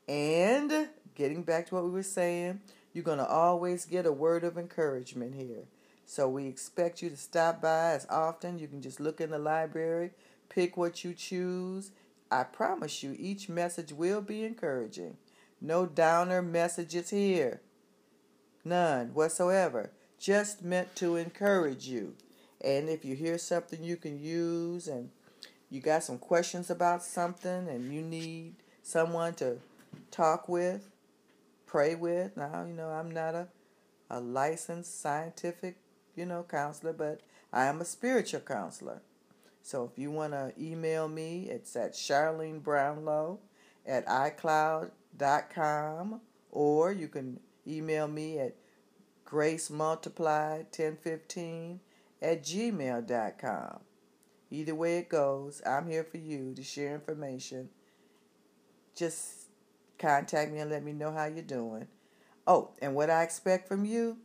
And getting back to what we were saying, you're going to always get a word of encouragement here. So we expect you to stop by as often. You can just look in the library, pick what you choose. I promise you, each message will be encouraging. No downer messages here. None whatsoever. Just meant to encourage you. And if you hear something you can use and you got some questions about something and you need someone to talk with, pray with. Now, you know, I'm not a, a licensed scientific, you know, counselor, but I am a spiritual counselor. So if you want to email me, it's at Charlene Brownlow at iCloud.com or you can email me at gracemultiplied1015 at gmail.com. Either way it goes, I'm here for you to share information. Just contact me and let me know how you're doing. Oh, and what I expect from you,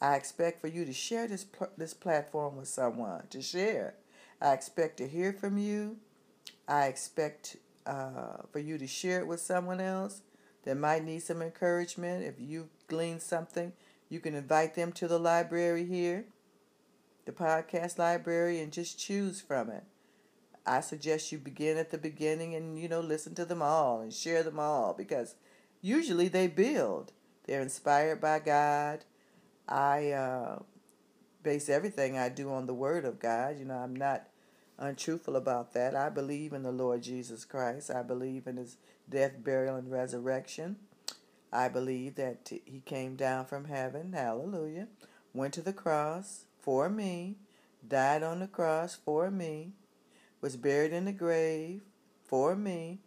I expect for you to share this this platform with someone to share. I expect to hear from you. I expect uh, for you to share it with someone else that might need some encouragement. If you glean something, you can invite them to the library here, the podcast library, and just choose from it. I suggest you begin at the beginning and you know listen to them all and share them all because usually they build. They're inspired by God. I uh, base everything I do on the Word of God. You know, I'm not untruthful about that. I believe in the Lord Jesus Christ. I believe in His death, burial, and resurrection. I believe that He came down from heaven. Hallelujah. Went to the cross for me. Died on the cross for me was buried in the grave for me,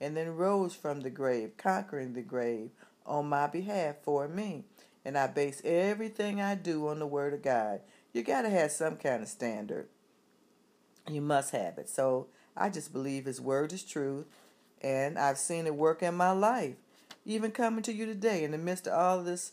and then rose from the grave, conquering the grave on my behalf for me. And I base everything I do on the Word of God. You got to have some kind of standard. You must have it. So I just believe His Word is truth, and I've seen it work in my life. Even coming to you today in the midst of all this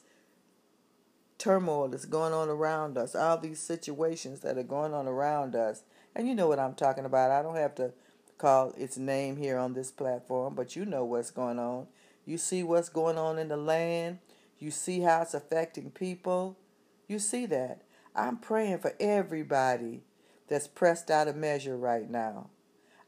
turmoil that's going on around us, all these situations that are going on around us. And you know what I'm talking about. I don't have to call its name here on this platform, but you know what's going on. You see what's going on in the land. You see how it's affecting people. You see that. I'm praying for everybody that's pressed out of measure right now.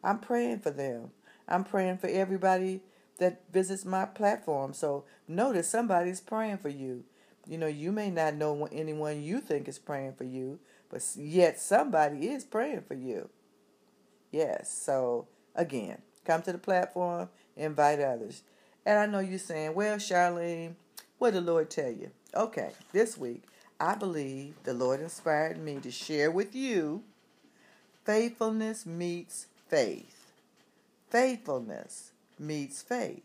I'm praying for them. I'm praying for everybody that visits my platform. So notice somebody's praying for you. You know, you may not know anyone you think is praying for you, but yet somebody is praying for you. Yes. So again, come to the platform, invite others. And I know you're saying, well, Charlene, what did the Lord tell you? Okay, this week, I believe the Lord inspired me to share with you faithfulness meets faith. Faithfulness meets faith.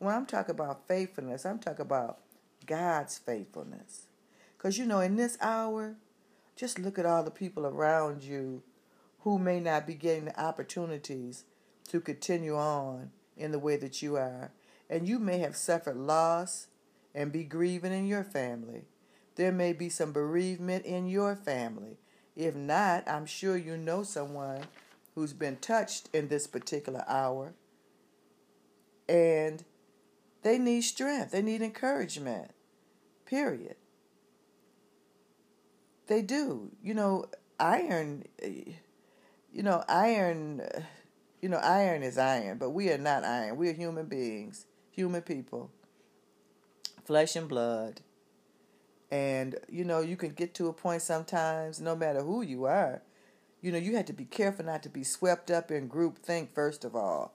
When I'm talking about faithfulness, I'm talking about God's faithfulness. Because, you know, in this hour, just look at all the people around you who may not be getting the opportunities to continue on in the way that you are. And you may have suffered loss and be grieving in your family. There may be some bereavement in your family. If not, I'm sure you know someone who's been touched in this particular hour. And they need strength, they need encouragement. Period. They do. You know, iron, you know, iron, you know, iron is iron, but we are not iron. We are human beings, human people, flesh and blood. And, you know, you can get to a point sometimes, no matter who you are, you know, you have to be careful not to be swept up in group think, first of all.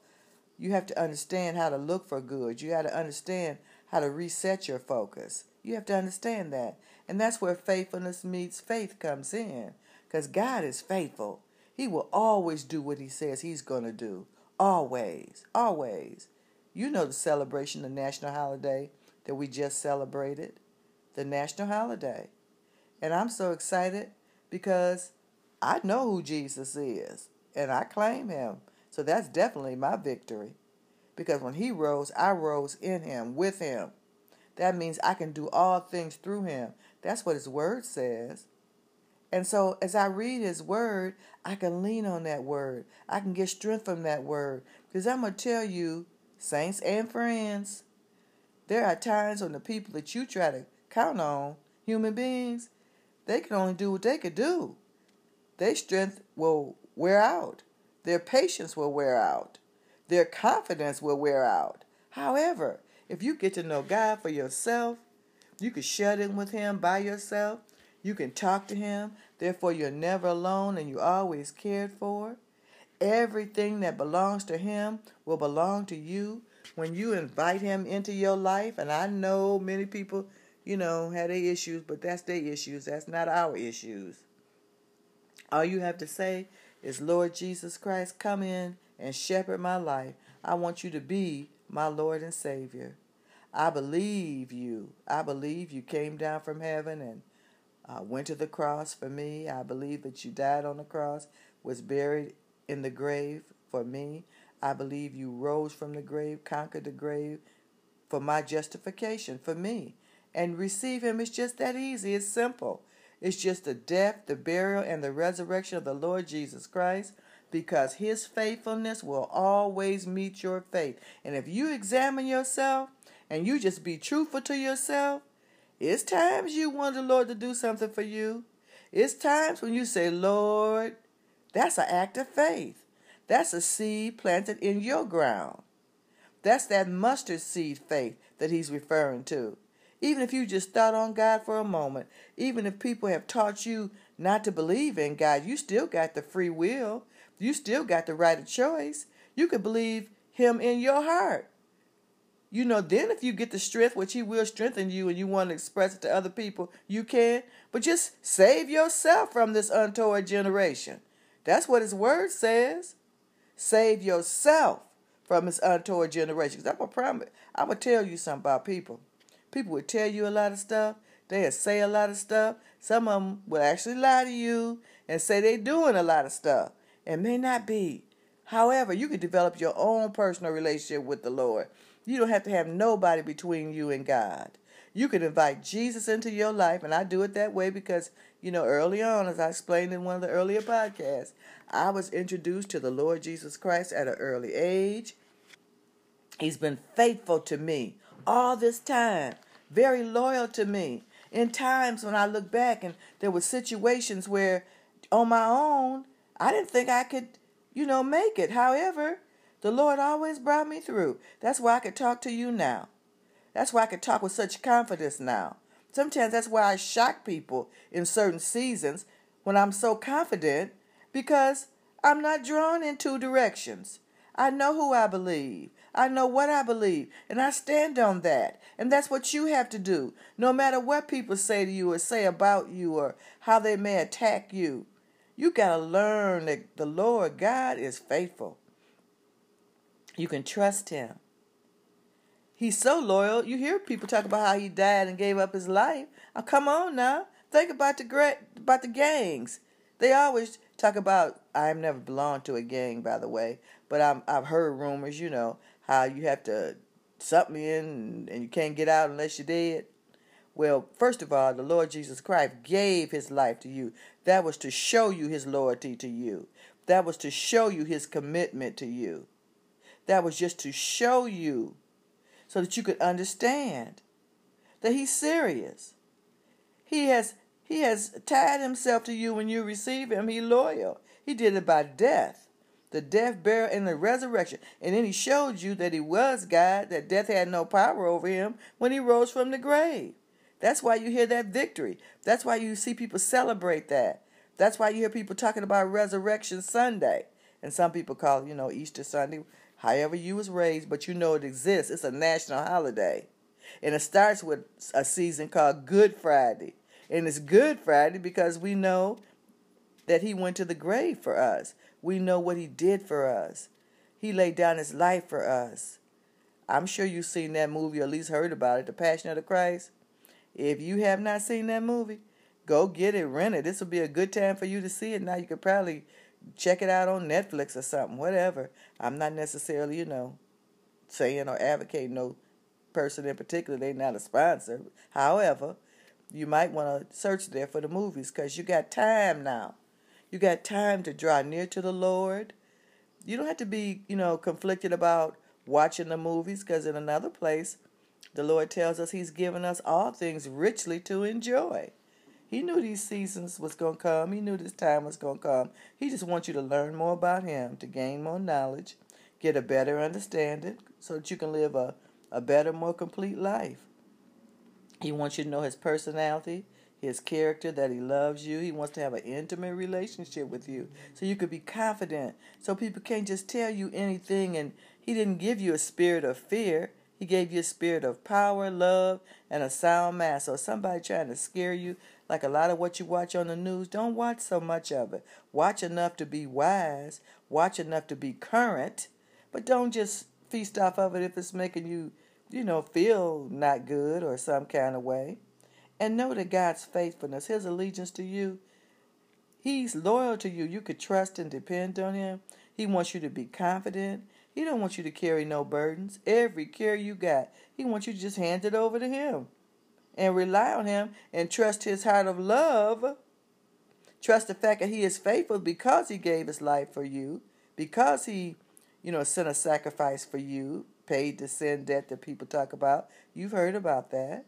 You have to understand how to look for good. You got to understand how to reset your focus. You have to understand that. And that's where faithfulness meets faith comes in. Because God is faithful. He will always do what He says He's going to do. Always. Always. You know the celebration, the national holiday that we just celebrated. The national holiday. And I'm so excited because I know who Jesus is. and I claim him. So that's definitely my victory. Because when he rose, I rose in him, with him. That means I can do all things through him. That's what his word says. And so as I read his word, I can lean on that word. I can get strength from that word. Because I'm going to tell you, saints and friends, there are times when the people that you try to count on, human beings, they can only do what they could do. Their strength will wear out. Their patience will wear out. Their confidence will wear out. However, if you get to know God for yourself, you can shut in with Him by yourself. You can talk to Him. Therefore, you're never alone and you're always cared for. Everything that belongs to Him will belong to you when you invite Him into your life. And I know many people, you know, had their issues, but that's their issues. That's not our issues. All you have to say is, Lord Jesus Christ, come in and shepherd my life. I want you to be my Lord and Savior. I believe you. I believe you came down from heaven and uh, went to the cross for me. I believe that you died on the cross, was buried in the grave for me. I believe you rose from the grave, conquered the grave for my justification, for me. And receive Him is just that easy. It's simple. It's just the death, the burial, and the resurrection of the Lord Jesus Christ because His faithfulness will always meet your faith. And if you examine yourself, and you just be truthful to yourself, it's times you want the Lord to do something for you. It's times when you say, Lord, that's an act of faith. That's a seed planted in your ground. That's that mustard seed faith that he's referring to. Even if you just thought on God for a moment, even if people have taught you not to believe in God, you still got the free will. You still got the right of choice. You could believe Him in your heart. You know, then if you get the strength, which He will strengthen you, and you want to express it to other people, you can. But just save yourself from this untoward generation. That's what His Word says. Save yourself from this untoward generation. Because I'm gonna promise, I'm gonna tell you something about people. People would tell you a lot of stuff. They'll say a lot of stuff. Some of them will actually lie to you and say they're doing a lot of stuff. It may not be. However, you can develop your own personal relationship with the Lord. You don't have to have nobody between you and God. You can invite Jesus into your life, and I do it that way because, you know, early on, as I explained in one of the earlier podcasts, I was introduced to the Lord Jesus Christ at an early age. He's been faithful to me all this time, very loyal to me. In times when I look back and there were situations where on my own, I didn't think I could, you know, make it. However, the Lord always brought me through. That's why I could talk to you now. That's why I could talk with such confidence now. Sometimes that's why I shock people in certain seasons when I'm so confident because I'm not drawn in two directions. I know who I believe. I know what I believe, and I stand on that. And that's what you have to do. No matter what people say to you or say about you or how they may attack you, you got to learn that the Lord God is faithful. You can trust him. He's so loyal. You hear people talk about how he died and gave up his life. Oh, come on now. Think about the great about the gangs. They always talk about I've never belonged to a gang by the way, but I'm I've heard rumors, you know, how you have to something in and you can't get out unless you're dead. Well, first of all, the Lord Jesus Christ gave his life to you. That was to show you his loyalty to you. That was to show you his commitment to you. That was just to show you so that you could understand that he's serious. He has he has tied himself to you when you receive him. He's loyal. He did it by death. The death, burial, and the resurrection. And then he showed you that he was God, that death had no power over him when he rose from the grave. That's why you hear that victory. That's why you see people celebrate that. That's why you hear people talking about Resurrection Sunday. And some people call it, you know, Easter Sunday however you was raised, but you know it exists. It's a national holiday. And it starts with a season called Good Friday. And it's Good Friday because we know that he went to the grave for us. We know what he did for us. He laid down his life for us. I'm sure you've seen that movie or at least heard about it, The Passion of the Christ. If you have not seen that movie, go get it, rent it. This will be a good time for you to see it. Now you could probably check it out on Netflix or something, whatever. I'm not necessarily, you know, saying or advocating no person in particular. They're not a sponsor. However, you might want to search there for the movies because you got time now. You got time to draw near to the Lord. You don't have to be, you know, conflicted about watching the movies because in another place, the Lord tells us He's given us all things richly to enjoy. He knew these seasons was going to come. He knew this time was going to come. He just wants you to learn more about Him, to gain more knowledge, get a better understanding, so that you can live a, a better, more complete life. He wants you to know His personality, His character, that He loves you. He wants to have an intimate relationship with you, so you could be confident, so people can't just tell you anything. And He didn't give you a spirit of fear. He gave you a spirit of power, love, and a sound mind. So somebody trying to scare you, like a lot of what you watch on the news, don't watch so much of it. Watch enough to be wise, watch enough to be current, but don't just feast off of it if it's making you, you know, feel not good or some kind of way. And know that God's faithfulness, His allegiance to you, He's loyal to you. You could trust and depend on Him. He wants you to be confident. He don't want you to carry no burdens. Every care you got, he wants you to just hand it over to him and rely on him and trust his heart of love. Trust the fact that he is faithful because he gave his life for you, because he, you know, sent a sacrifice for you, paid the sin debt that people talk about. You've heard about that.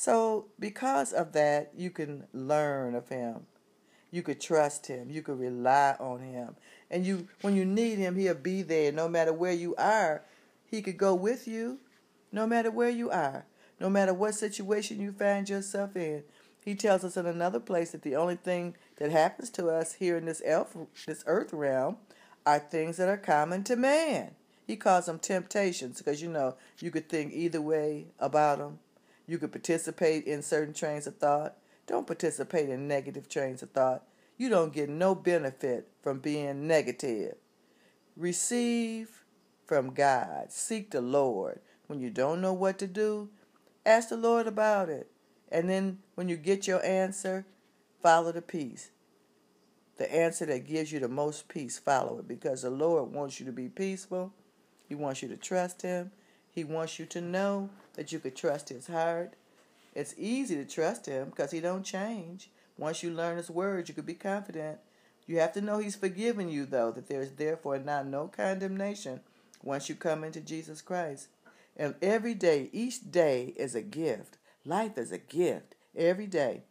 So, because of that, you can learn of him. You could trust him. You could rely on him. And you when you need him, he'll be there no matter where you are. He could go with you no matter where you are. No matter what situation you find yourself in. He tells us in another place that the only thing that happens to us here in this elf, this earth realm are things that are common to man. He calls them temptations because you know you could think either way about them. You could participate in certain trains of thought. Don't participate in negative trains of thought. You don't get no benefit from being negative. Receive from God. Seek the Lord. When you don't know what to do, ask the Lord about it. And then when you get your answer, follow the peace. The answer that gives you the most peace, follow it because the Lord wants you to be peaceful. He wants you to trust Him. He wants you to know that you could trust His heart. It's easy to trust Him because He don't change. Once you learn His words, you can be confident. You have to know He's forgiven you, though, that there is therefore not no condemnation once you come into Jesus Christ. And every day, each day is a gift. Life is a gift. Every day.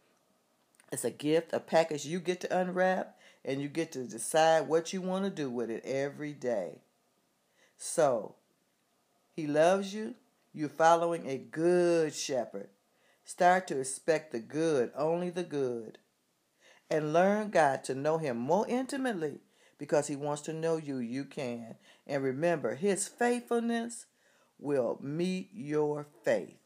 It's a gift, a package you get to unwrap, and you get to decide what you want to do with it every day. So, He loves you. You're following a good shepherd. Start to expect the good, only the good. And learn God to know Him more intimately because He wants to know you. You can. And remember, His faithfulness will meet your faith.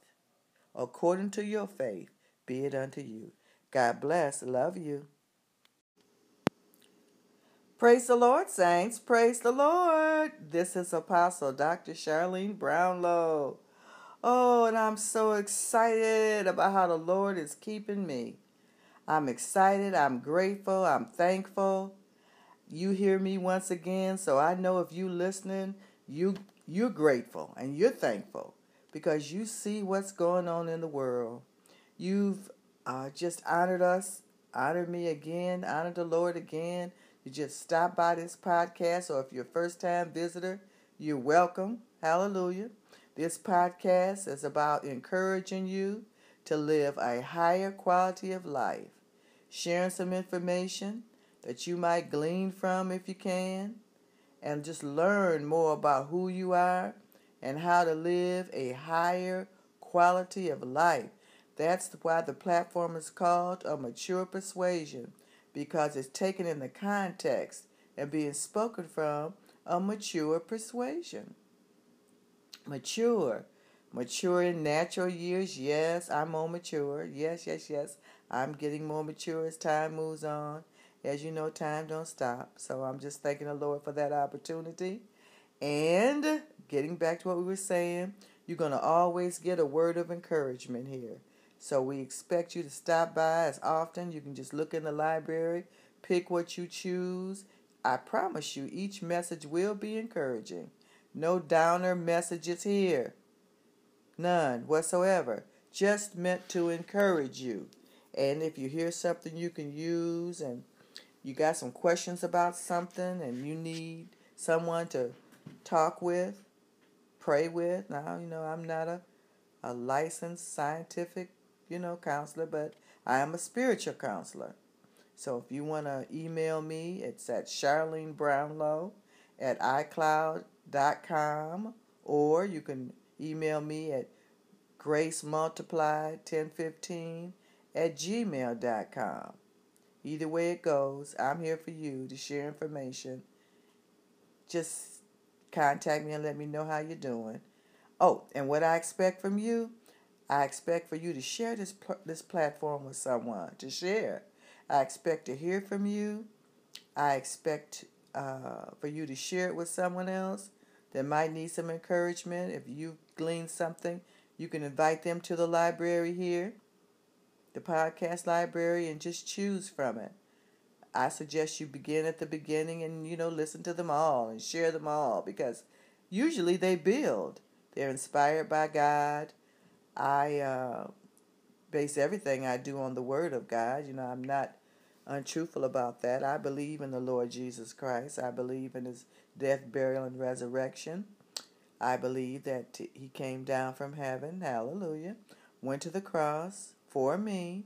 According to your faith, be it unto you. God bless. Love you. Praise the Lord, saints. Praise the Lord. This is Apostle Dr. Charlene Brownlow. Oh, and I'm so excited about how the Lord is keeping me. I'm excited, I'm grateful, I'm thankful. You hear me once again, so I know if you're listening, you you're grateful and you're thankful because you see what's going on in the world. You've uh, just honored us, honored me again, honored the Lord again. You just stop by this podcast, or if you're a first time visitor, you're welcome. Hallelujah. This podcast is about encouraging you to live a higher quality of life, sharing some information that you might glean from if you can, and just learn more about who you are and how to live a higher quality of life. That's why the platform is called a mature persuasion because it's taken in the context and being spoken from a mature persuasion mature. Mature in natural years, yes, I'm more mature. Yes, yes, yes. I'm getting more mature as time moves on. As you know, time don't stop. So I'm just thanking the Lord for that opportunity. And getting back to what we were saying, you're going to always get a word of encouragement here. So we expect you to stop by as often. You can just look in the library, Pick what you choose. I promise you, each message will be encouraging. No downer messages here. None whatsoever. Just meant to encourage you. And if you hear something you can use and you got some questions about something and you need someone to talk with, pray with. Now, you know, I'm not a, a licensed scientific, you know, counselor, but I am a spiritual counselor. So if you want to email me, it's at Charlene Brownlow at iCloud.com or you can email me at grace multiplied 1015 at gmail.com. Either way it goes, I'm here for you to share information. Just contact me and let me know how you're doing. Oh, and what I expect from you, I expect for you to share this pl- this platform with someone to share. I expect to hear from you. I expect uh, for you to share it with someone else that might need some encouragement. If you glean something, you can invite them to the library here the podcast library and just choose from it. I suggest you begin at the beginning and you know listen to them all and share them all because usually they build. They're inspired by God. I uh, base everything I do on the Word of God. You know, I'm not untruthful about that. I believe in the Lord Jesus Christ. I believe in His death, burial, and resurrection. I believe that He came down from heaven. Hallelujah. Went to the cross for me,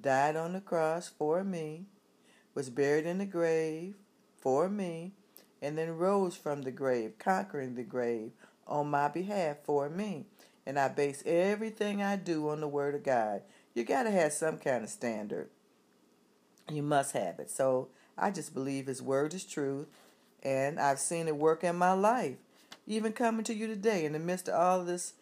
died on the cross for me, was buried in the grave for me, and then rose from the grave, conquering the grave on my behalf for me. And I base everything I do on the Word of God. You got to have some kind of standard. You must have it. So I just believe His Word is truth, and I've seen it work in my life. Even coming to you today in the midst of all this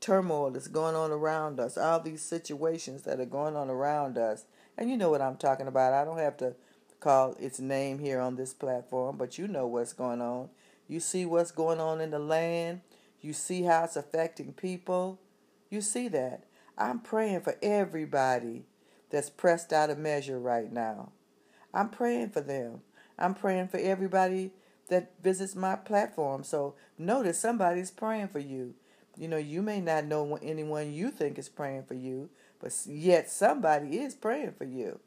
turmoil that's going on around us, all these situations that are going on around us. And you know what I'm talking about. I don't have to call its name here on this platform, but you know what's going on. You see what's going on in the land. You see how it's affecting people. You see that. I'm praying for everybody that's pressed out of measure right now. I'm praying for them. I'm praying for everybody that visits my platform. So notice somebody's praying for you. You know, you may not know anyone you think is praying for you, but yet somebody is praying for you.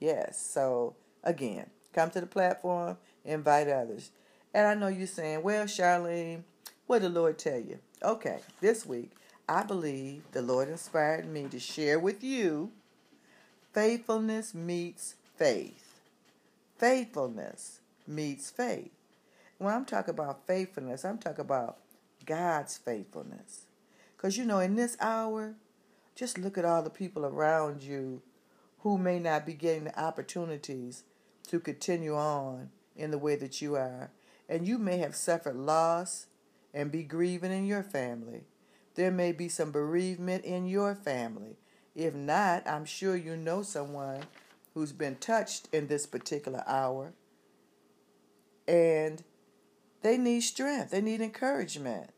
Yes. So, again, come to the platform, invite others. And I know you're saying, well, Charlene, what did the Lord tell you? Okay, this week, I believe the Lord inspired me to share with you faithfulness meets faith. Faithfulness meets faith. When I'm talking about faithfulness, I'm talking about God's faithfulness. Because, you know, in this hour, just look at all the people around you who may not be getting the opportunities to continue on in the way that you are. And you may have suffered loss and be grieving in your family. There may be some bereavement in your family. If not, I'm sure you know someone who's been touched in this particular hour. And they need strength, they need encouragement.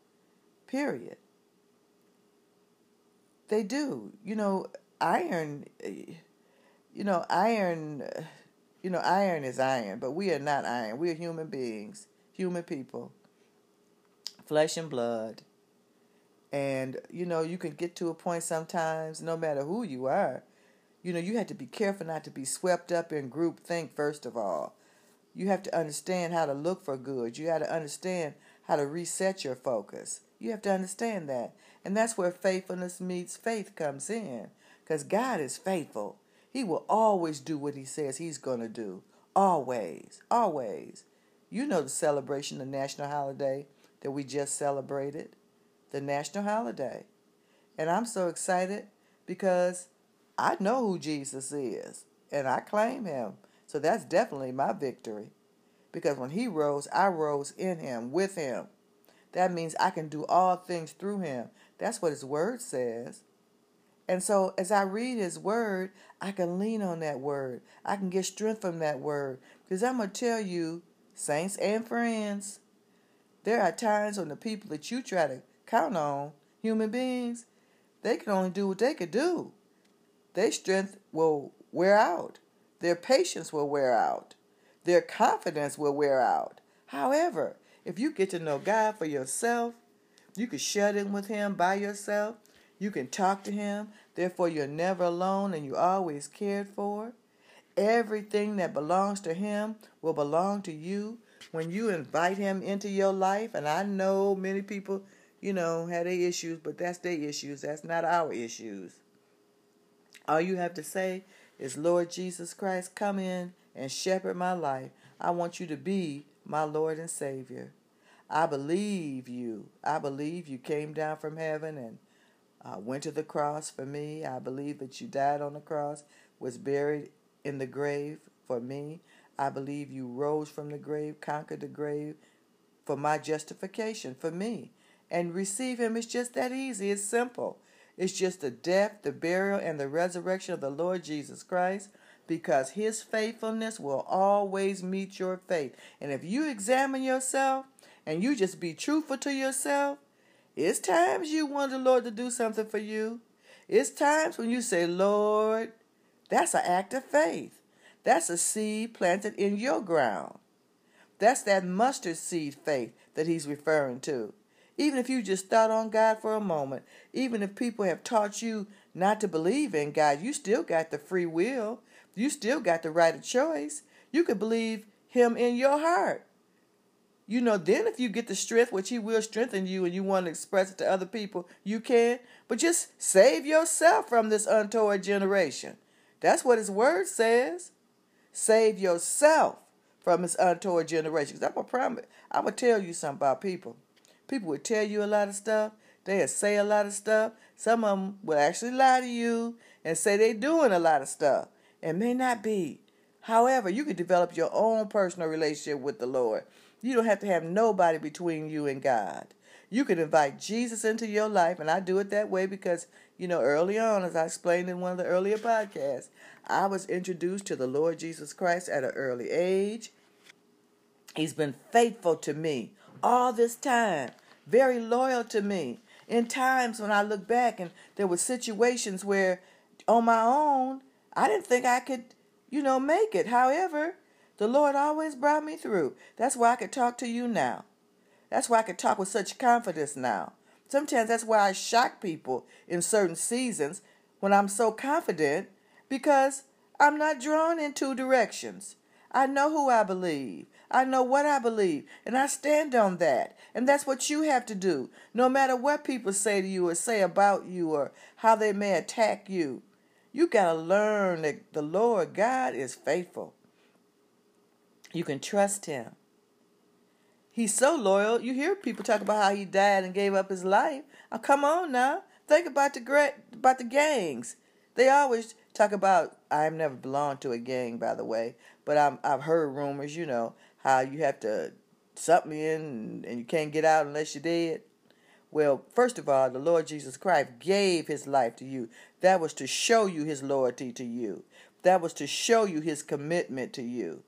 Period. They do. You know, iron you know, iron you know, iron is iron, but we are not iron. We are human beings, human people. Flesh and blood. And you know, you can get to a point sometimes no matter who you are. You know, you have to be careful not to be swept up in group think first of all you have to understand how to look for good. You got to understand how to reset your focus. You have to understand that. And that's where faithfulness meets faith comes in. Because God is faithful. He will always do what He says He's going to do. Always. Always. You know the celebration, the national holiday that we just celebrated. The national holiday. And I'm so excited because I know who Jesus is. And I claim Him. So that's definitely my victory. Because when he rose, I rose in him, with him. That means I can do all things through him. That's what his word says. And so as I read his word, I can lean on that word. I can get strength from that word. Because I'm going to tell you, saints and friends, there are times when the people that you try to count on, human beings, they can only do what they could do. Their strength will wear out Their patience will wear out. Their confidence will wear out. However, if you get to know God for yourself, you can shut in with Him by yourself. You can talk to Him. Therefore, you're never alone and you're always cared for. Everything that belongs to Him will belong to you when you invite Him into your life. And I know many people, you know, have their issues, but that's their issues. That's not our issues. All you have to say is, Lord Jesus Christ, come in and shepherd my life. I want you to be my Lord and Savior. I believe you. I believe you came down from heaven and uh, went to the cross for me. I believe that you died on the cross, was buried in the grave for me. I believe you rose from the grave, conquered the grave for my justification, for me. And receive him is just that easy. It's simple. It's just the death, the burial, and the resurrection of the Lord Jesus Christ because his faithfulness will always meet your faith. And if you examine yourself and you just be truthful to yourself, it's times you want the Lord to do something for you. It's times when you say, Lord, that's an act of faith. That's a seed planted in your ground. That's that mustard seed faith that he's referring to. Even if you just thought on God for a moment, even if people have taught you not to believe in God, you still got the free will. You still got the right of choice. You could believe him in your heart. You know, then if you get the strength, which he will strengthen you, and you want to express it to other people, you can. But just save yourself from this untoward generation. That's what his word says. Save yourself from this untoward generation. I'm gonna promise, I'm gonna tell you something about people. People will tell you a lot of stuff. They'll say a lot of stuff. Some of them will actually lie to you and say they're doing a lot of stuff. It may not be. However, you can develop your own personal relationship with the Lord. You don't have to have nobody between you and God. You can invite Jesus into your life, and I do it that way because, you know, early on, as I explained in one of the earlier podcasts, I was introduced to the Lord Jesus Christ at an early age. He's been faithful to me all this time, very loyal to me. In times when I look back and there were situations where on my own, I didn't think I could, you know, make it. However, the Lord always brought me through. That's why I could talk to you now. That's why I could talk with such confidence now. Sometimes that's why I shock people in certain seasons when I'm so confident because I'm not drawn in two directions. I know who I believe. I know what I believe, and I stand on that. And that's what you have to do. No matter what people say to you or say about you or how they may attack you, you got to learn that the Lord God is faithful. You can trust him. He's so loyal. You hear people talk about how he died and gave up his life. Oh, come on now. Think about the great about the gangs. They always talk about I've never belonged to a gang, by the way, but I'm, I've heard rumors, you know, how you have to me in and you can't get out unless you're dead. Well, first of all, the Lord Jesus Christ gave his life to you. That was to show you his loyalty to you. That was to show you his commitment to you.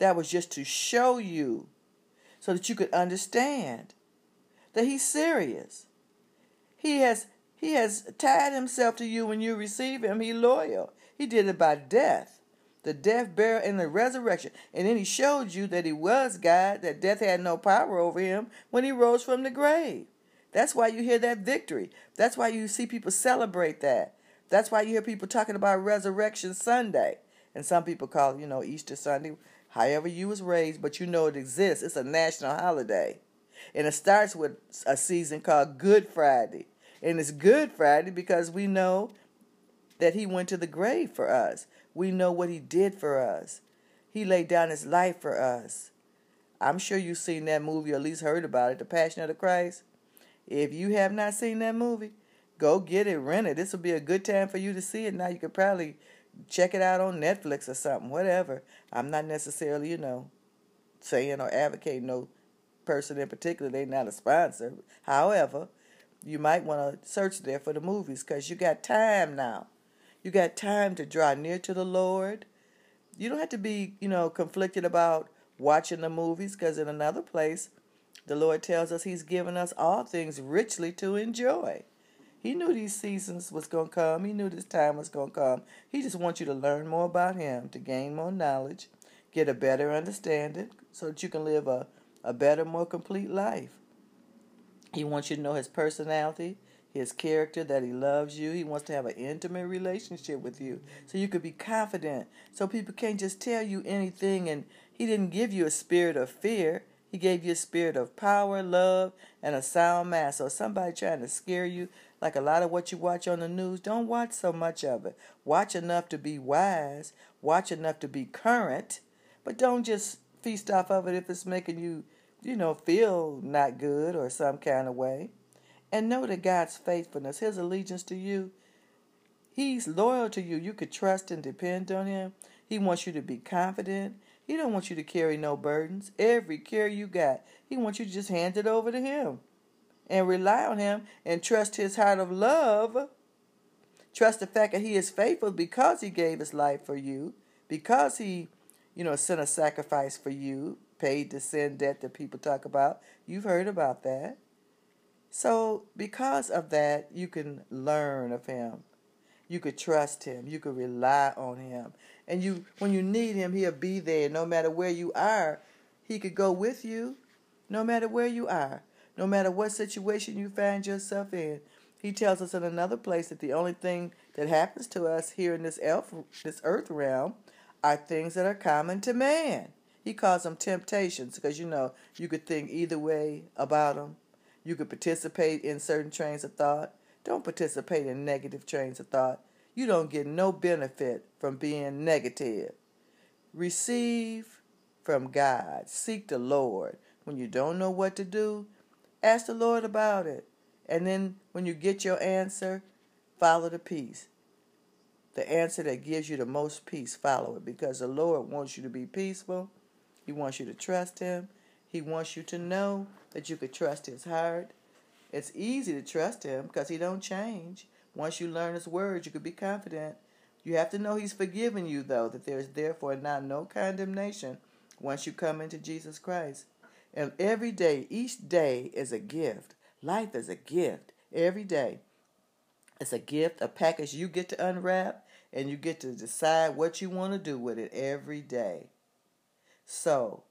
That was just to show you so that you could understand that he's serious. He has he has tied himself to you when you receive him. He loyal. He did it by death the death, burial, and the resurrection. And then he showed you that he was God, that death had no power over him when he rose from the grave. That's why you hear that victory. That's why you see people celebrate that. That's why you hear people talking about Resurrection Sunday. And some people call you know, Easter Sunday, however you was raised, but you know it exists. It's a national holiday. And it starts with a season called Good Friday. And it's Good Friday because we know that he went to the grave for us. We know what he did for us. He laid down his life for us. I'm sure you've seen that movie or at least heard about it, The Passion of the Christ. If you have not seen that movie, go get it, rent it. This will be a good time for you to see it. Now you could probably check it out on Netflix or something, whatever. I'm not necessarily, you know, saying or advocating no person in particular. They're not a sponsor. However, you might want to search there for the movies because you got time now. You got time to draw near to the Lord. You don't have to be, you know, conflicted about watching the movies because in another place, the Lord tells us He's given us all things richly to enjoy. He knew these seasons was going to come. He knew this time was going to come. He just wants you to learn more about him, to gain more knowledge, get a better understanding so that you can live a, a better, more complete life. He wants you to know his personality, his character, that he loves you. He wants to have an intimate relationship with you so you could be confident. So people can't just tell you anything. And he didn't give you a spirit of fear. He gave you a spirit of power, love, and a sound mind. So somebody trying to scare you, like a lot of what you watch on the news, don't watch so much of it. Watch enough to be wise. Watch enough to be current. But don't just feast off of it if it's making you, you know, feel not good or some kind of way. And know that God's faithfulness, His allegiance to you, He's loyal to you. You could trust and depend on Him. He wants you to be confident. He don't want you to carry no burdens. Every care you got, He wants you to just hand it over to Him and rely on Him and trust His heart of love. Trust the fact that He is faithful because He gave His life for you, because He, you know, sent a sacrifice for you, paid the sin debt that people talk about. You've heard about that. So, because of that, you can learn of him. You could trust him. You could rely on him. And you when you need him, he'll be there no matter where you are. He could go with you no matter where you are. No matter what situation you find yourself in. He tells us in another place that the only thing that happens to us here in this elf, this earth realm are things that are common to man. He calls them temptations because you know you could think either way about them you could participate in certain trains of thought. Don't participate in negative trains of thought. You don't get no benefit from being negative. Receive from God. Seek the Lord. When you don't know what to do, ask the Lord about it. And then when you get your answer, follow the peace. The answer that gives you the most peace, follow it because the Lord wants you to be peaceful. He wants you to trust Him. He wants you to know that you could trust his heart. It's easy to trust him because he don't change. Once you learn his words, you could be confident. You have to know he's forgiven you though, that there is therefore now no condemnation once you come into Jesus Christ. And every day, each day is a gift. Life is a gift. Every day. It's a gift, a package you get to unwrap, and you get to decide what you want to do with it every day. So,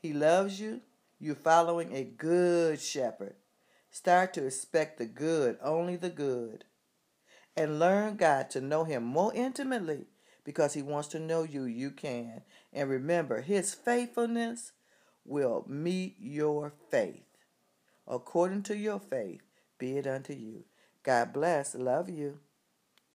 he loves you. You're following a good shepherd. Start to expect the good, only the good. And learn God to know Him more intimately because He wants to know you. You can. And remember, His faithfulness will meet your faith. According to your faith, be it unto you. God bless. Love you.